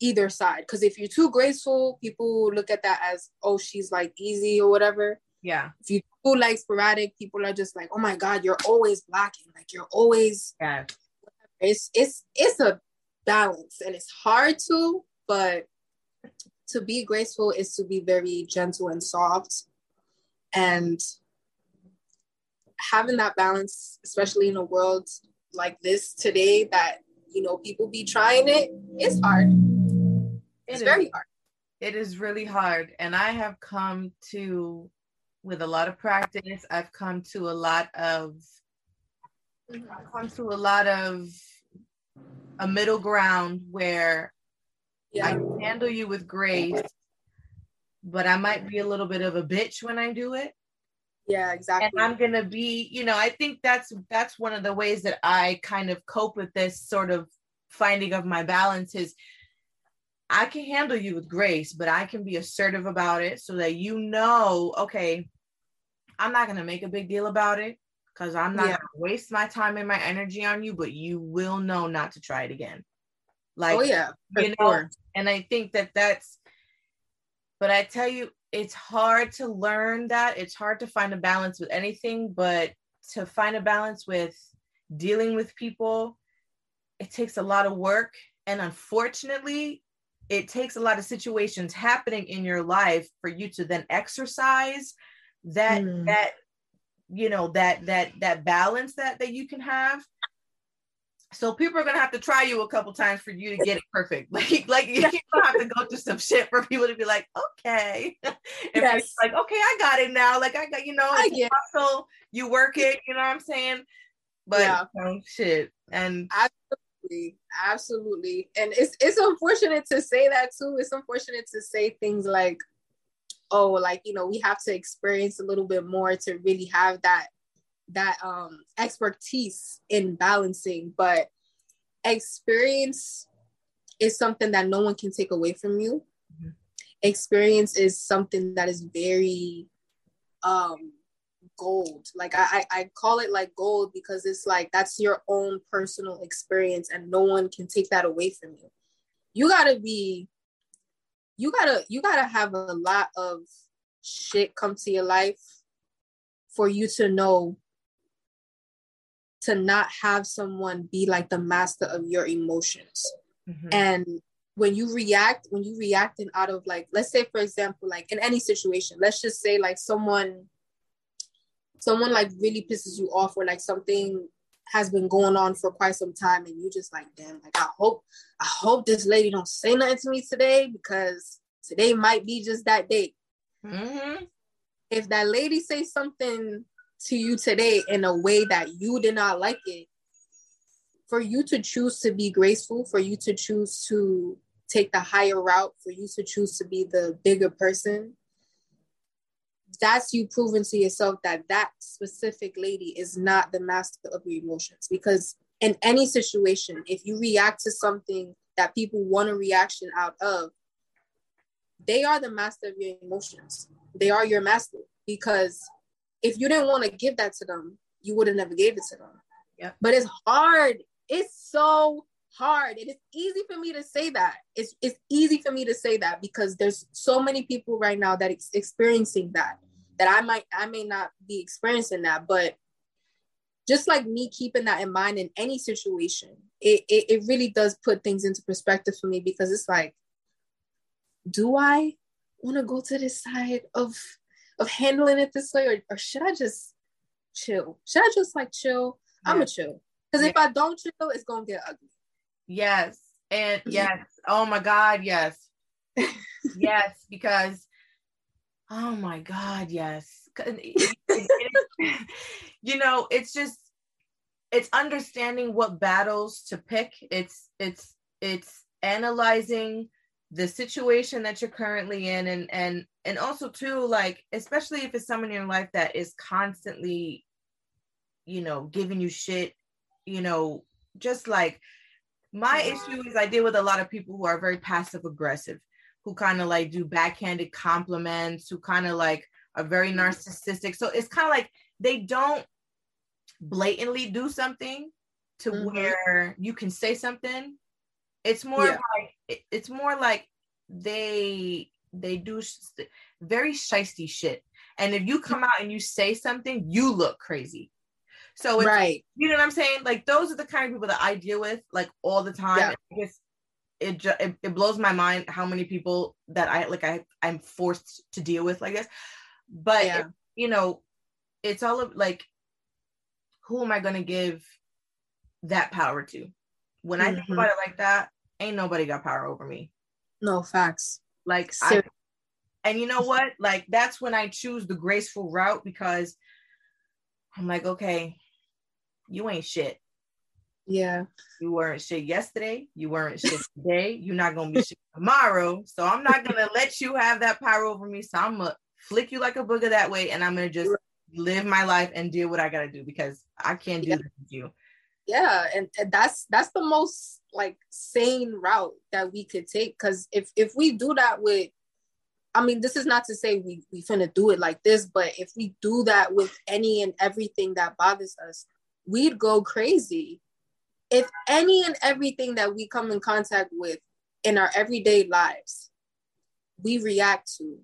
S2: either side. Because if you're too graceful, people look at that as oh she's like easy or whatever.
S1: Yeah.
S2: If you too like sporadic, people are just like oh my god, you're always blocking. Like you're always
S1: yeah
S2: it's it's it's a balance and it's hard to but to be graceful is to be very gentle and soft. And having that balance especially in a world like this today that you know people be trying it it's hard. It's very hard.
S1: It is really hard. And i have come to with a lot of practice i've come to a lot of mm-hmm. I've come to a lot of a middle ground where yeah. I can handle you with grace, but I might be a little bit of a bitch when I do it.
S2: Yeah, exactly.
S1: And I'm gonna be, you know, I think that's that's one of the ways that I kind of cope with this sort of finding of my balance is I can handle you with grace, but I can be assertive about it so that you know, okay, I'm not gonna make a big deal about it because I'm not yeah. gonna waste my time and my energy on you, but you will know not to try it again.
S2: Like, oh yeah,
S1: you know, sure. and I think that that's. But I tell you, it's hard to learn that. It's hard to find a balance with anything, but to find a balance with dealing with people, it takes a lot of work, and unfortunately, it takes a lot of situations happening in your life for you to then exercise that mm. that you know that that that balance that that you can have so people are gonna have to try you a couple times for you to get it [laughs] perfect. [laughs] Like, like you don't have to go through some shit for people to be like, okay, [laughs] and yes. like, okay, I got it now. Like, I got you know, muscle, you work it. You know what I'm saying? But yeah. um, shit, and
S2: absolutely, absolutely, and it's it's unfortunate to say that too. It's unfortunate to say things like, oh like you know we have to experience a little bit more to really have that that um expertise in balancing but experience is something that no one can take away from you. Mm-hmm. experience is something that is very um gold. Like I, I call it like gold because it's like that's your own personal experience and no one can take that away from you. You got to be you gotta you gotta have a lot of shit come to your life for you to know to not have someone be like the master of your emotions mm-hmm. and when you react when you reacting out of like let's say for example like in any situation let's just say like someone someone like really pisses you off or like something has been going on for quite some time and you just like damn like i hope i hope this lady don't say nothing to me today because today might be just that day mm-hmm. if that lady say something to you today in a way that you did not like it for you to choose to be graceful for you to choose to take the higher route for you to choose to be the bigger person that's you proving to yourself that that specific lady is not the master of your emotions because in any situation if you react to something that people want a reaction out of they are the master of your emotions. They are your master because if you didn't want to give that to them, you would have never gave it to them.
S1: Yeah.
S2: But it's hard. It's so hard. It is easy for me to say that. It's it's easy for me to say that because there's so many people right now that is experiencing that that I might I may not be experiencing that, but just like me keeping that in mind in any situation, it, it, it really does put things into perspective for me because it's like, do I want to go to this side of of handling it this way, or, or should I just chill? Should I just like chill? Yeah. I'm a chill because yeah. if I don't chill, it's gonna get ugly.
S1: Yes, and mm-hmm. yes, oh my God, yes, [laughs] yes, because oh my God, yes, [laughs] you know, it's just it's understanding what battles to pick. It's it's it's analyzing the situation that you're currently in and and and also too like especially if it's someone in your life that is constantly you know giving you shit you know just like my issue is i deal with a lot of people who are very passive aggressive who kind of like do backhanded compliments who kind of like are very mm-hmm. narcissistic so it's kind of like they don't blatantly do something to mm-hmm. where you can say something it's more yeah. like it's more like they they do very shisty shit and if you come out and you say something you look crazy so right you know what i'm saying like those are the kind of people that i deal with like all the time yeah. I guess it, just it, it blows my mind how many people that i like i i'm forced to deal with like this but yeah. it, you know it's all of like who am I going to give that power to? When mm-hmm. I think mm-hmm. about it like that, ain't nobody got power over me.
S2: No facts.
S1: Like, I, and you know what? Like, that's when I choose the graceful route because I'm like, okay, you ain't shit.
S2: Yeah.
S1: You weren't shit yesterday. You weren't shit today. You're not gonna be shit tomorrow. So I'm not gonna [laughs] let you have that power over me. So I'm gonna flick you like a booger that way, and I'm gonna just live my life and do what I gotta do because I can't do yeah. this with you.
S2: Yeah, and, and that's that's the most like sane route that we could take. Cause if if we do that with I mean, this is not to say we we finna do it like this, but if we do that with any and everything that bothers us, we'd go crazy. If any and everything that we come in contact with in our everyday lives, we react to,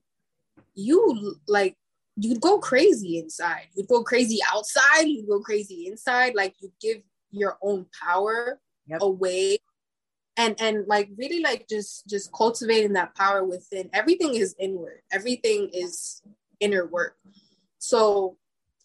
S2: you like you'd go crazy inside. You'd go crazy outside. You'd go crazy inside. Like you give your own power yep. away, and and like really like just just cultivating that power within. Everything is inward. Everything is inner work. So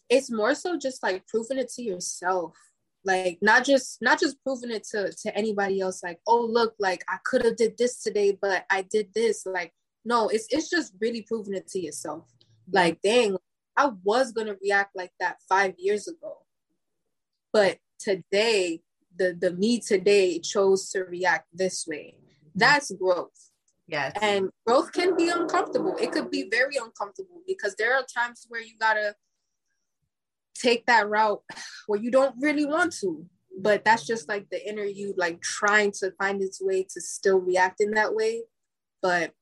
S2: it's more so just like proving it to yourself like not just not just proving it to to anybody else like oh look like i could have did this today but i did this like no it's it's just really proving it to yourself like, dang, I was gonna react like that five years ago. But today, the the me today chose to react this way. That's growth.
S1: Yes.
S2: And growth can be uncomfortable. It could be very uncomfortable because there are times where you gotta take that route where you don't really want to. But that's just like the inner you like trying to find its way to still react in that way. But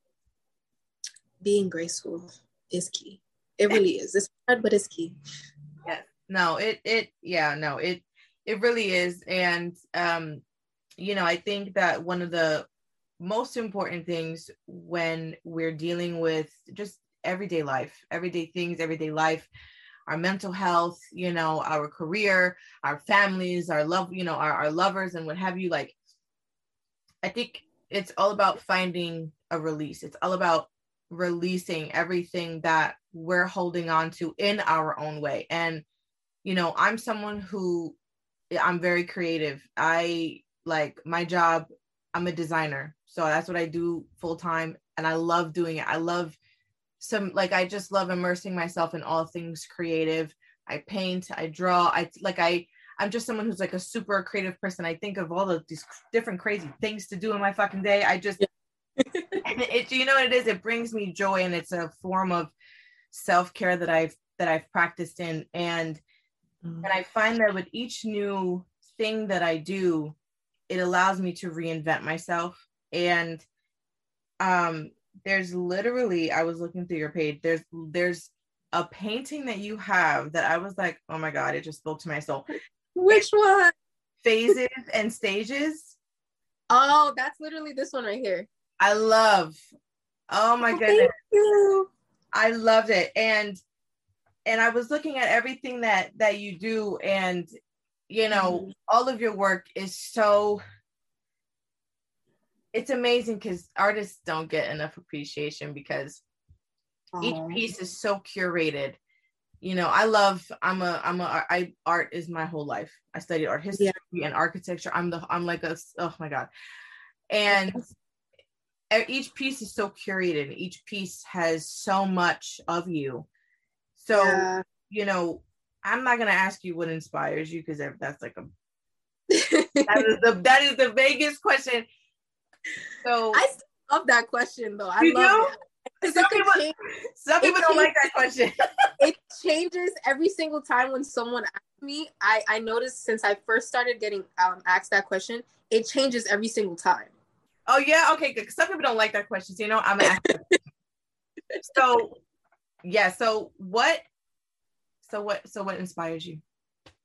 S2: being graceful is key. It really is. It's hard, but it's key.
S1: Yeah. No, it it yeah, no, it it really is. And um, you know, I think that one of the most important things when we're dealing with just everyday life, everyday things, everyday life, our mental health, you know, our career, our families, our love, you know, our, our lovers and what have you, like I think it's all about finding a release. It's all about releasing everything that we're holding on to in our own way. And, you know, I'm someone who I'm very creative. I like my job, I'm a designer. So that's what I do full time. And I love doing it. I love some, like, I just love immersing myself in all things creative. I paint, I draw, I like, I, I'm just someone who's like a super creative person. I think of all of these different crazy things to do in my fucking day. I just, [laughs] it, you know what it is? It brings me joy and it's a form of self-care that I've that I've practiced in. And mm. and I find that with each new thing that I do, it allows me to reinvent myself. And um there's literally I was looking through your page. There's there's a painting that you have that I was like, oh my god, it just spoke to my soul.
S2: Which one?
S1: Phases and stages.
S2: Oh, that's literally this one right here.
S1: I love. Oh my oh, goodness. I loved it. And and I was looking at everything that that you do and you know, mm-hmm. all of your work is so it's amazing because artists don't get enough appreciation because each piece is so curated. You know i love i'm a i'm a i art is my whole life. I studied art history yeah. and architecture. I'm the i'm like a oh my god. And each piece is so curated. Each piece has so much of you so yeah. you know i'm not going to ask you what inspires you because that's like a that is [laughs] the that is the biggest question so
S2: i love that question though i love know? it
S1: some people, some people don't like that question. [laughs]
S2: it changes every single time when someone asks me. I I noticed since I first started getting um, asked that question, it changes every single time.
S1: Oh yeah, okay, good. Some people don't like that question. So, you know, I'm asking. [laughs] so yeah, so what so what so what inspires you?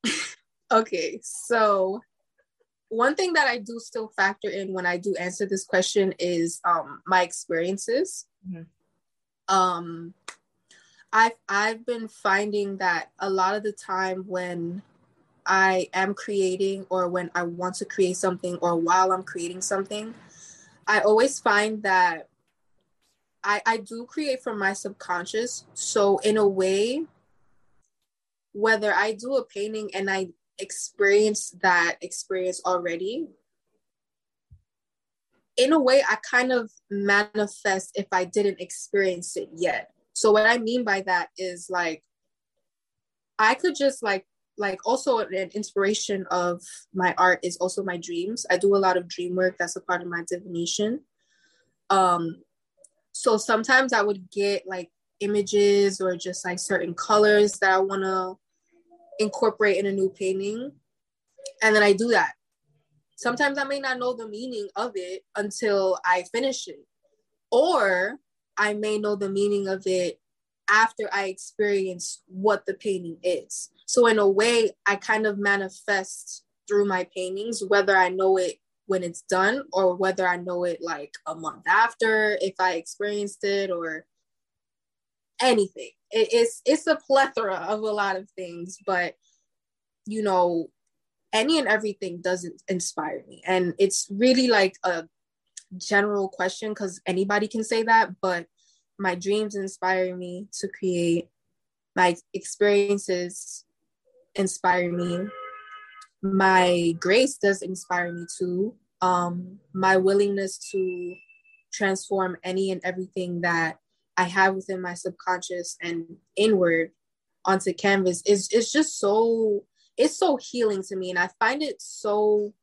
S1: [laughs]
S2: okay, so one thing that I do still factor in when I do answer this question is um, my experiences. Mm-hmm um I've I've been finding that a lot of the time when I am creating or when I want to create something or while I'm creating something, I always find that I, I do create from my subconscious. So in a way, whether I do a painting and I experience that experience already, in a way, I kind of manifest if I didn't experience it yet. So what I mean by that is like, I could just like like also an inspiration of my art is also my dreams. I do a lot of dream work. That's a part of my divination. Um, so sometimes I would get like images or just like certain colors that I want to incorporate in a new painting, and then I do that sometimes I may not know the meaning of it until I finish it. Or I may know the meaning of it after I experience what the painting is. So, in a way, I kind of manifest through my paintings, whether I know it when it's done or whether I know it like a month after, if I experienced it or anything. It, it's it's a plethora of a lot of things, but you know, any and everything doesn't inspire me. And it's really like a general question because anybody can say that, but my dreams inspire me to create, my experiences inspire me. My grace does inspire me too. Um, my willingness to transform any and everything that I have within my subconscious and inward onto canvas is is just so it's so healing to me and i find it so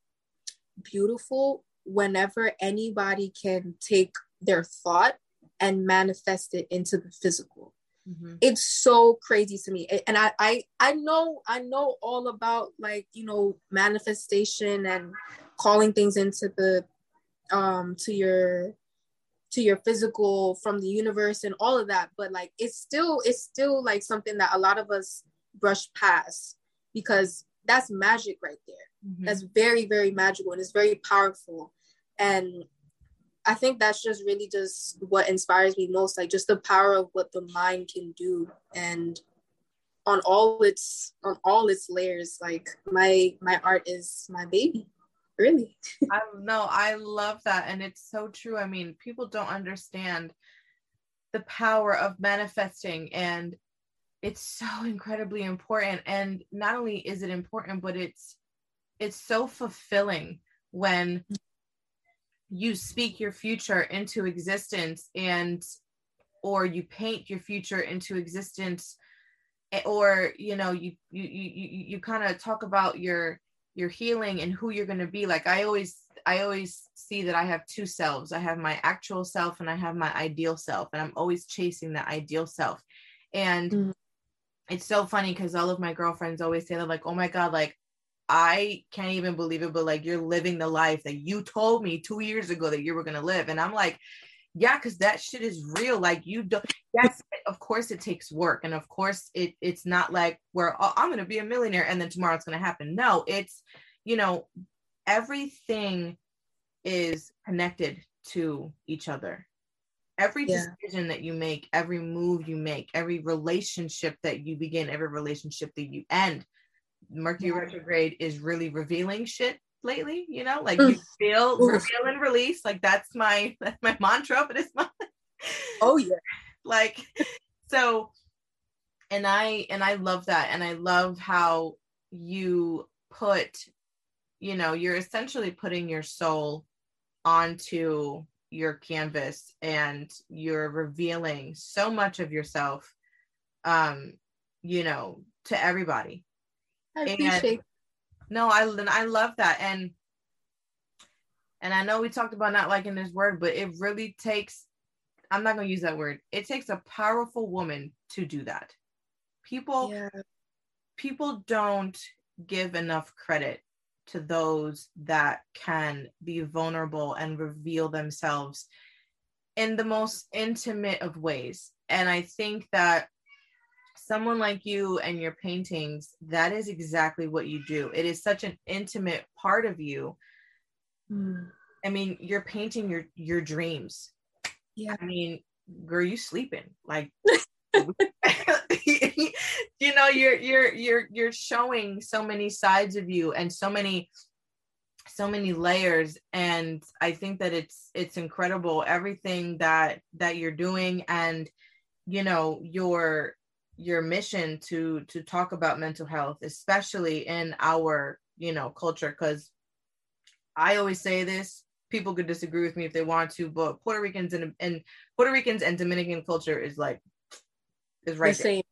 S2: beautiful whenever anybody can take their thought and manifest it into the physical mm-hmm. it's so crazy to me and I, I i know i know all about like you know manifestation and calling things into the um to your to your physical from the universe and all of that but like it's still it's still like something that a lot of us brush past because that's magic right there. Mm-hmm. That's very, very magical and it's very powerful. And I think that's just really just what inspires me most, like just the power of what the mind can do and on all its on all its layers. Like my my art is my baby. Really. [laughs]
S1: I know, I love that. And it's so true. I mean, people don't understand the power of manifesting and it's so [laughs] incredibly important and not only is it important but it's it's so fulfilling when you speak your future into existence and or you paint your future into existence eh, or you know you you you you kind of talk about your your healing and who you're going to be. Like i always i always see that i have two selves. I have my actual self and i have my ideal self and i'm always chasing that ideal self. And mm-hmm it's so funny because all of my girlfriends always say that like oh my god like i can't even believe it but like you're living the life that you told me two years ago that you were going to live and i'm like yeah because that shit is real like you don't yes of course it takes work and of course it it's not like where oh, i'm gonna be a millionaire and then tomorrow it's gonna happen. No it's you know everything is connected to each other. Every yeah. decision that you make every move you make every relationship that you begin every relationship that you end mercury yeah. retrograde is really revealing shit lately you know? Like you feel reveal and release. Like that's my [laughs] that's my mantra for this month.
S2: Oh yeah. [laughs]
S1: Like so and i and i love that. And i love how you put you know you're essentially putting your soul onto your canvas and you're revealing so much of yourself um you know to everybody
S2: I appreciate and,
S1: no i i love that and and i know we talked about not liking this word but it really takes i'm not going to use that word it takes a powerful woman to do that people yeah. people don't give enough credit to those that can be vulnerable and reveal themselves in the most intimate of ways. And I think that someone like you and your paintings, that is exactly what you do. It is such an intimate part of you. Mm. I mean, you're painting your your dreams.
S2: Yeah.
S1: I mean, girl, you sleeping. Like [laughs] [laughs] you know you're you're you're you're showing so many sides of you and so many so many layers and i think that it's it's incredible everything that that you're doing and you know your your mission to to talk about mental health especially in our you know culture because i always say this people could disagree with me if they want to but puerto ricans and, and puerto ricans and dominican culture is like is right the there.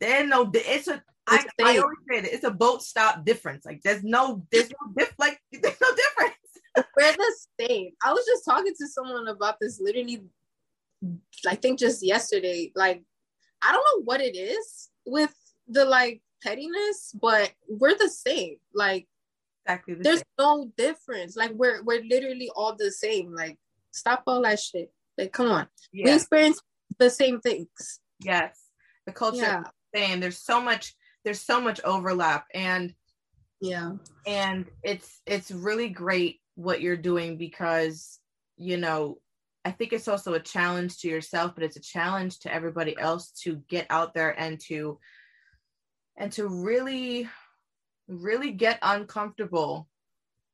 S1: There's no, it's a. I, I always say that it's a boat stop difference. Like there's no, there's no diff, like [laughs] there's no difference.
S2: We're the same. I was just talking to someone about this literally, I think just yesterday. Like, I don't know what it is with the like pettiness, but we're the same. Like,
S1: exactly. The
S2: there's
S1: same.
S2: no difference. Like, we're we're literally all the same. Like, stop all that shit. Like, come on. Yeah. We experience the same things.
S1: Yes the culture yeah. same there's so much there's so much overlap and
S2: yeah
S1: and it's it's really great what you're doing because you know i think it's also a challenge to yourself but it's a challenge to everybody else to get out there and to and to really really get uncomfortable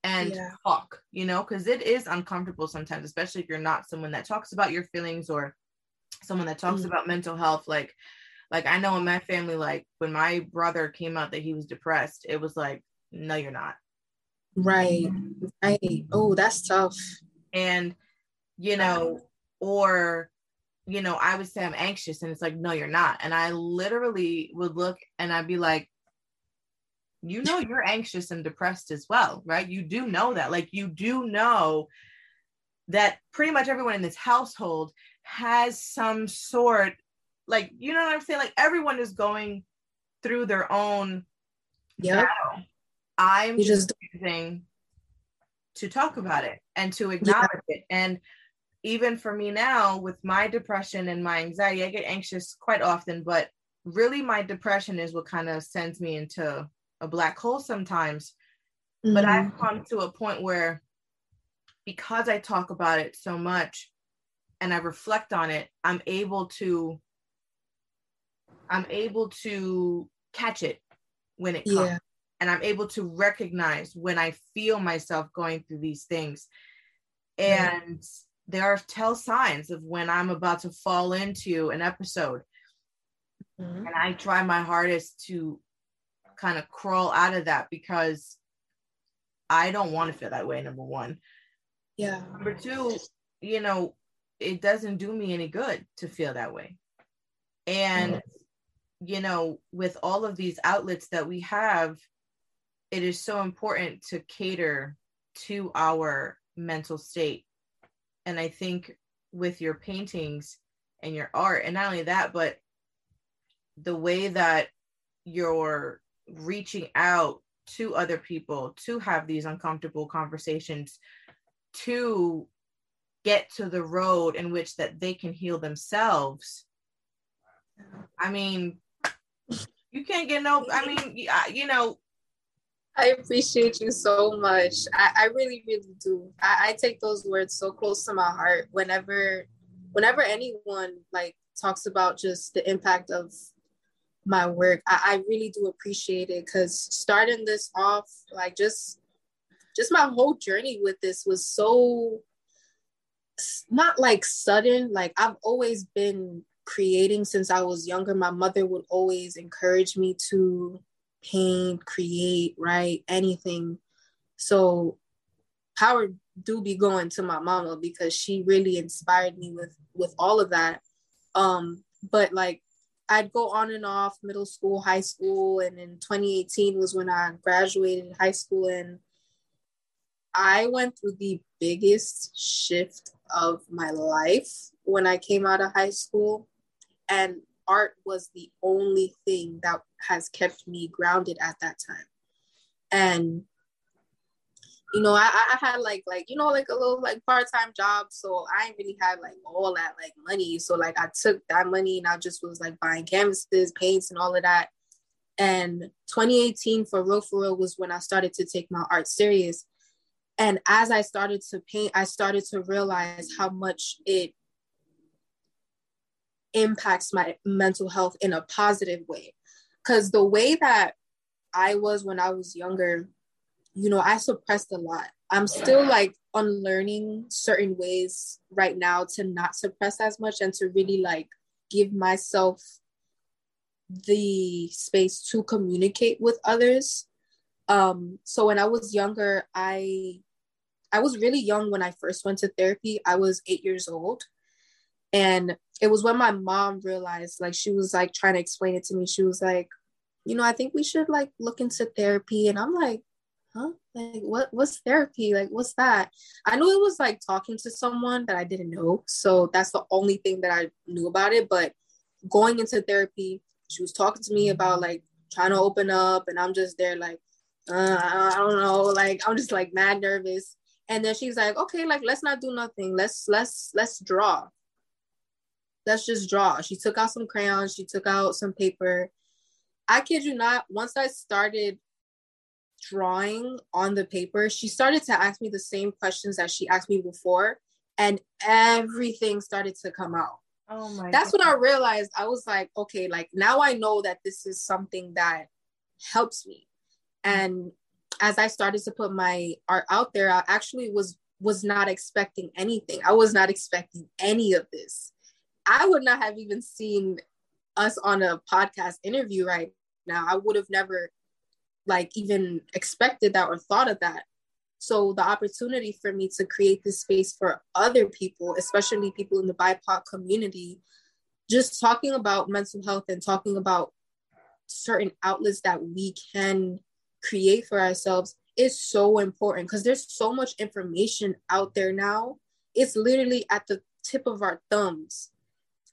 S1: and yeah. talk you know because it is uncomfortable sometimes especially if you're not someone that talks about your feelings or someone that talks mm about mental health like like I know in my family, like when my brother came out that he was depressed, it was like, no, you're not.
S2: Right. Right. Oh, that's tough.
S1: And, you know, or, you know, I would say I'm anxious and it's like, no, you're not. And I literally would look and I'd be like, you know, you're anxious and depressed as well, right? You do know that. Like, you do know that pretty much everyone in this household has some sort like you know what i'm saying like everyone is going through their own
S2: yeah
S1: i'm you just choosing to talk about it and to acknowledge yeah. it and even for me now with my depression and my anxiety i get anxious quite often but really my depression is what kind of sends me into a black hole sometimes mm-hmm. but i've come to a point where because i talk about it so much and i reflect on it i'm able to I'm able to catch it when it comes. Yeah. And I'm able to recognize when I feel myself going through these things. And yeah. There are tell signs of when I'm about to fall into an episode. Mm-hmm. And I try my hardest to kind of crawl out of that because I don't want to feel that way, number one.
S2: Yeah.
S1: Number two, you know, it doesn't do me any good to feel that way. And mm-hmm you know, with all of these outlets that we have, it is so important to cater to our mental state. And I think with your paintings and your art, and not only that, but the way that you're reaching out to other people to have these uncomfortable conversations, to get to the road in which that they can heal themselves. I mean you can't get no i mean you know
S2: I appreciate you so much. I, I really, really do. I, I take those words so close to my heart whenever whenever anyone like talks about just the impact of my work. I, I really do appreciate it because starting this off, like just just my whole journey with this was so not like sudden. Like I've always been creating since I was younger. My mother would always encourage me to paint, create, write, anything. So power do be going to my mama because she really inspired me with with all of that. Um, but like I'd go on and off middle school, high school, and in 2018 was when I graduated high school and I went through the biggest shift of my life when I came out of high school. And art was the only thing that has kept me grounded at that time. And you know, I, I had like like you know like a little like part time job, so I didn't really had like all that like money. So like I took that money and I just was like buying canvases, paints, and all of that. And 2018 for real for real was when I started to take my art serious. And as I started to paint, I started to realize how much it impacts my mental health in a positive way. Because the way that I was when I was younger, you know, I suppressed a lot. I'm still like unlearning certain ways right now to not suppress as much and to really like give myself the space to communicate with others. Um, so when I was younger, I I was really young when I first went to therapy. I was eight years old. And it was when my mom realized, like, she was like trying to explain it to me. She was like, you know, I think we should like look into therapy. And I'm like, huh? Like, what? What's therapy? Like, what's that? I knew it was like talking to someone that I didn't know. So that's the only thing that I knew about it. But going into therapy, she was talking to me about like trying to open up, and I'm just there like, uh, I don't know, like I'm just like mad nervous. And then she's like, okay, like let's not do nothing. Let's let's let's draw let's just draw. She took out some crayons, she took out some paper. I kid you not, once I started drawing on the paper, she started to ask me the same questions that she asked me before, and everything started to come out. Oh my That's God. when I realized I was like, okay, like now I know that this is something that helps me. Mm. And as I started to put my art out there, I actually was was not expecting anything. I was not expecting any of this. I would not have even seen us on a podcast interview right now. I would have never like even expected that or thought of that. So the opportunity for me to create this space for other people, especially people in the BIPOC community, just talking about mental health and talking about certain outlets that we can create for ourselves is so important because there's so much information out there now. It's literally at the tip of our thumbs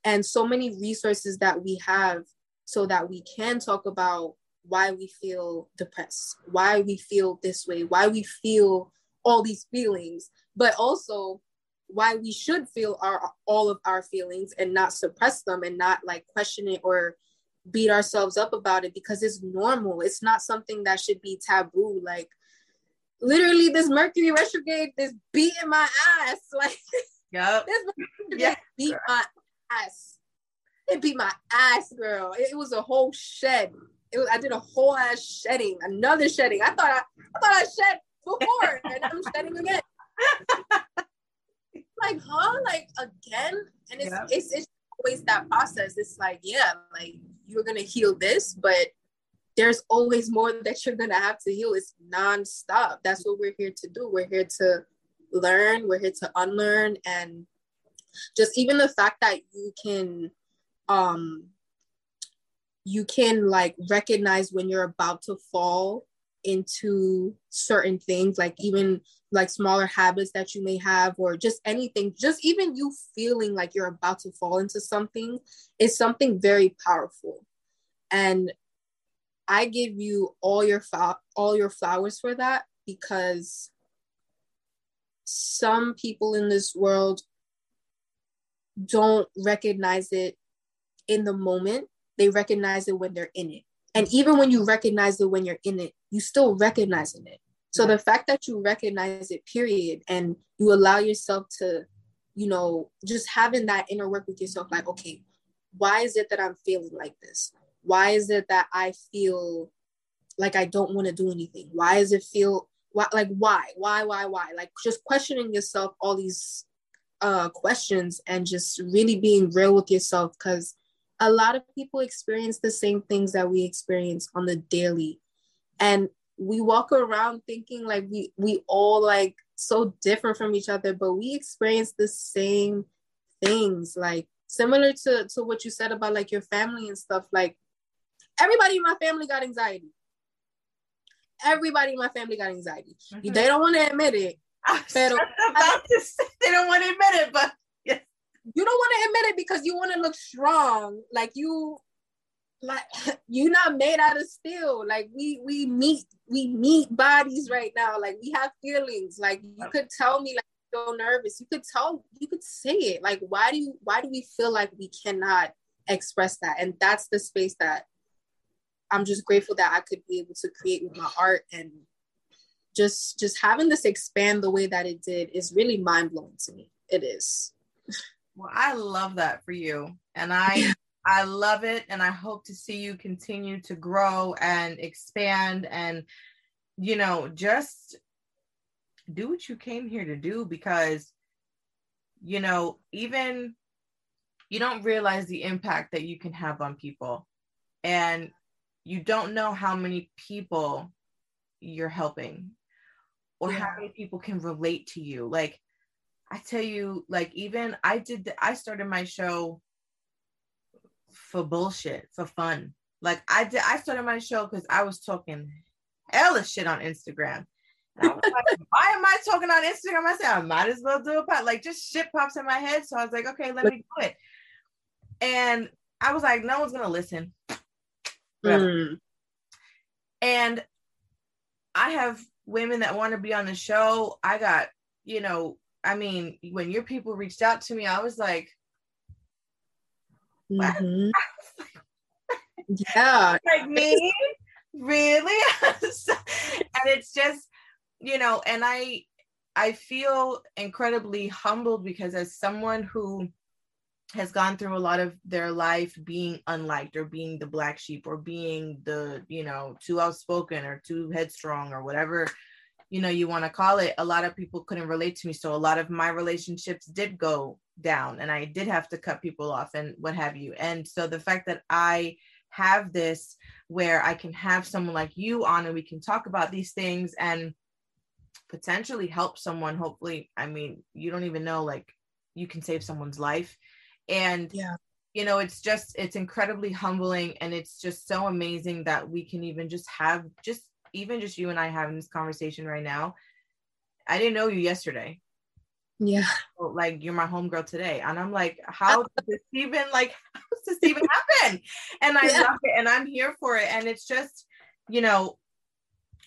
S2: and so many resources that we have so that we can talk about why we feel depressed, why we feel this way, why we feel all these feelings, but also why we should feel our all of our feelings and not suppress them and not like question it or beat ourselves up about it because it's normal. It's not something that should be taboo. Like literally this Mercury retrograde is beating my ass. [laughs] Like yep. this yeah. beat my ass. It beat my ass, girl. It, it was a whole shed. It was, I did a whole ass shedding, another shedding. I thought I, I thought I shed before, and I'm shedding again. [laughs] like, huh? Like again? And it's, it's it's always that process. It's like, yeah, like you're gonna heal this, but there's always more that you're gonna have to heal. It's nonstop. That's what we're here to do. We're here to learn. We're here to unlearn and just even the fact that you can um you can like recognize when you're about to fall into certain things like even like smaller habits that you may have or just anything just even you feeling like you're about to fall into something is something very powerful. And i give you all your all your flowers for that because some people in this world don't recognize it in the moment. They recognize it when they're in it. And even when you recognize it when you're in it, you still recognizing it. So the fact that you recognize it, period, and you allow yourself to, you know, just having that inner work with yourself, like, okay, why is it that I'm feeling like this? Why is it that I feel like I don't want to do anything? Why does it feel why like why? Why, why, why? Like just questioning yourself all these uh questions and just really being real with yourself because a lot of people experience the same things that we experience on the daily. And we walk around thinking like we we all like so different from each other, but we experience the same things. Like similar to, to what you said about like your family and stuff. Like everybody in my family got anxiety. Everybody in my family got anxiety. Mm-hmm. They don't want to admit it.
S1: Pero, about to say they don't want to admit it, but
S2: yes. you don't want to admit it because you want to look strong. Like you like [laughs] you're not made out of steel. Like we we meet we meet bodies right now. Like we have feelings. Like you could tell me like so nervous. You could tell you could say it. Like why do you why do we feel like we cannot express that? And that's the space that i'm just grateful that i could be able to create with my art and just just having this expand the way that it did is really mind-blowing to me. It is.
S1: Well i love that for you. And i I love it. And I hope to see you continue to grow and expand and, you know, just do what you came here to do because, you know, even you don't realize the impact that you can have on people. And you don't know how many people you're helping or yeah. how many people can relate to you. Like, I tell you, like, even I did, the, I started my show for bullshit, for fun. Like I did, I started my show because I was talking hella shit on Instagram. Like, [laughs] why am I talking on Instagram? I said I might as well do a pot. Like just shit pops in my head. So I was like, okay, let me do it. And I was like, no one's gonna listen. Mm. And I have women that want to be on the show. I got, you know, I mean, when your people reached out to me, I was like,
S2: Mm-hmm. [laughs] yeah.
S1: like me? really? [laughs] and it's just, you know, and I I feel incredibly humbled because as someone who has gone through a lot of their life being unliked or being the black sheep or being the, you know, too outspoken or too headstrong or whatever you know you want to call it a lot of people couldn't relate to me so a lot of my relationships did go down and I did have to cut people off and what have you. And so the fact that I have this where I can have someone like you on and we can talk about these things and potentially help someone, hopefully, I mean, you don't even know, like, you can save someone's life. And,
S2: yeah.
S1: you know, it's just, it's incredibly humbling and it's just so amazing that we can even just have, just even just you and I having this conversation right now. I didn't know you yesterday
S2: yeah.
S1: Oh, like you're my homegirl today. And I'm like, [laughs] how does this even like [laughs] how does this even happen? And I yeah. love it and I'm here for it. And it's just, you know,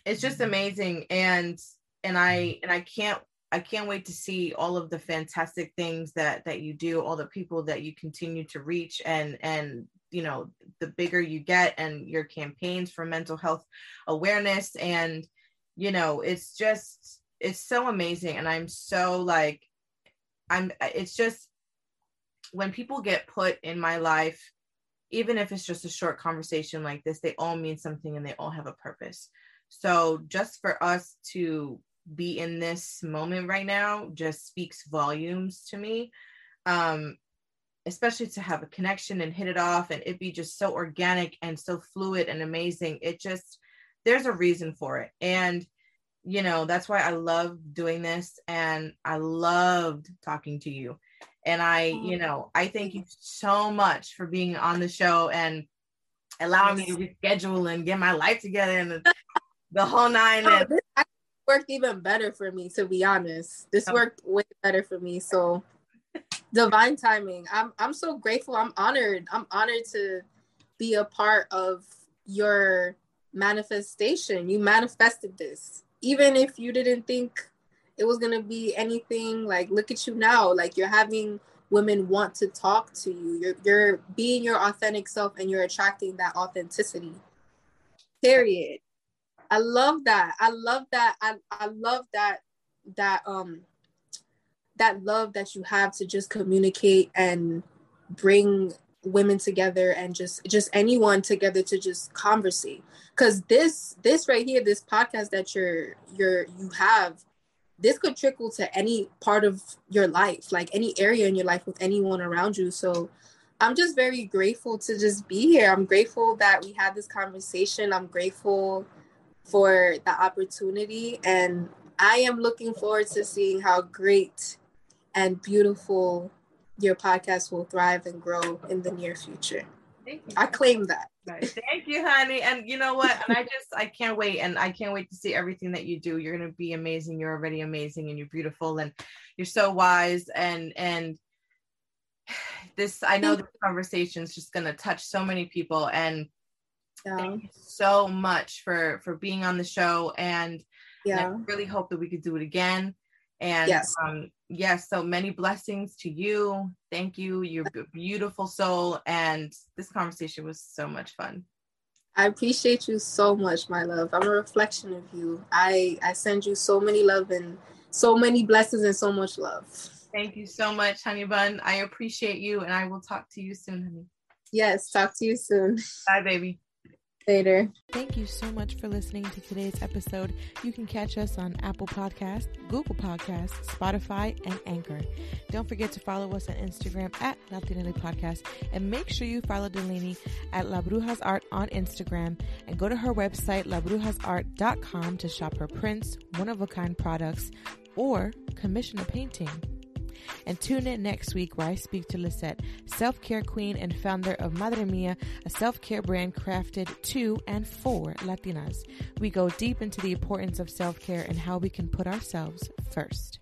S1: it's just amazing. And and I and I can't I can't wait to see all of the fantastic things that that you do, all the people that you continue to reach and and you know the bigger you get and your campaigns for mental health awareness. And you know it's just it's so amazing. And i'm so like i'm it's just when people get put in my life even if it's just a short conversation like this they all mean something and they all have a purpose. So just for us to be in this moment right now just speaks volumes to me um especially to have a connection and hit it off and it be just so organic and so fluid and amazing. It just there's a reason for it. And you know that's why i love doing this and i loved talking to you. And i you know i thank you so much for being on the show and allowing me to reschedule and get my life together and the, whole nine oh,
S2: this worked even better for me to be honest this oh. worked way better for me so [laughs] divine timing i'm i'm so grateful i'm honored i'm honored to be a part of your manifestation you manifested this even if you didn't think it was gonna be anything like look at you now. Like you're having women want to talk to you. You're you're being your authentic self and you're attracting that authenticity. Period. I love that. I love that. I, I love that that um that love that you have to just communicate and bring women together and just just anyone together to just conversate because this this right here this podcast that you're you're you have this could trickle to any part of your life like any area in your life with anyone around you so i'm just very grateful to just be here i'm grateful that we had this conversation i'm grateful for the opportunity and i am looking forward to seeing how great and beautiful your podcast will thrive and grow in the near future. I claim that.
S1: Thank you, honey. And you know what? And I just I can't wait. And I can't wait to see everything that you do. You're gonna be amazing. You're already amazing and you're beautiful and you're so wise and and [sighs] this I know this conversation is just gonna touch so many people and yeah. thank you so much for for being on the show and yeah and I really hope that we could do it again and yes. um, yes, so many blessings to you. Thank you. You're a beautiful soul. And this conversation was so much fun.
S2: I appreciate you so much, my love. I'm a reflection of you. I, I send you so many love and so many blessings and so much love.
S1: Thank you so much, honey bun. I appreciate you and I will talk to you soon, honey.
S2: Yes, talk to you soon.
S1: Bye, baby
S2: later.
S1: Thank you so much for listening to today's episode. You can catch us on Apple Podcast, Google Podcast, Spotify, and Anchor. Don't forget to follow us on Instagram at Latinely Podcast and make sure you follow Delaney at La Brujas Art on Instagram and go to her website, labrujasart.com to shop her prints, one of a kind products, or commission a painting. And tune in next week where I speak to Lisette, self care queen and founder of Madre Mia, a self care brand crafted to and for Latinas. We go deep into the importance of self care and how we can put ourselves first.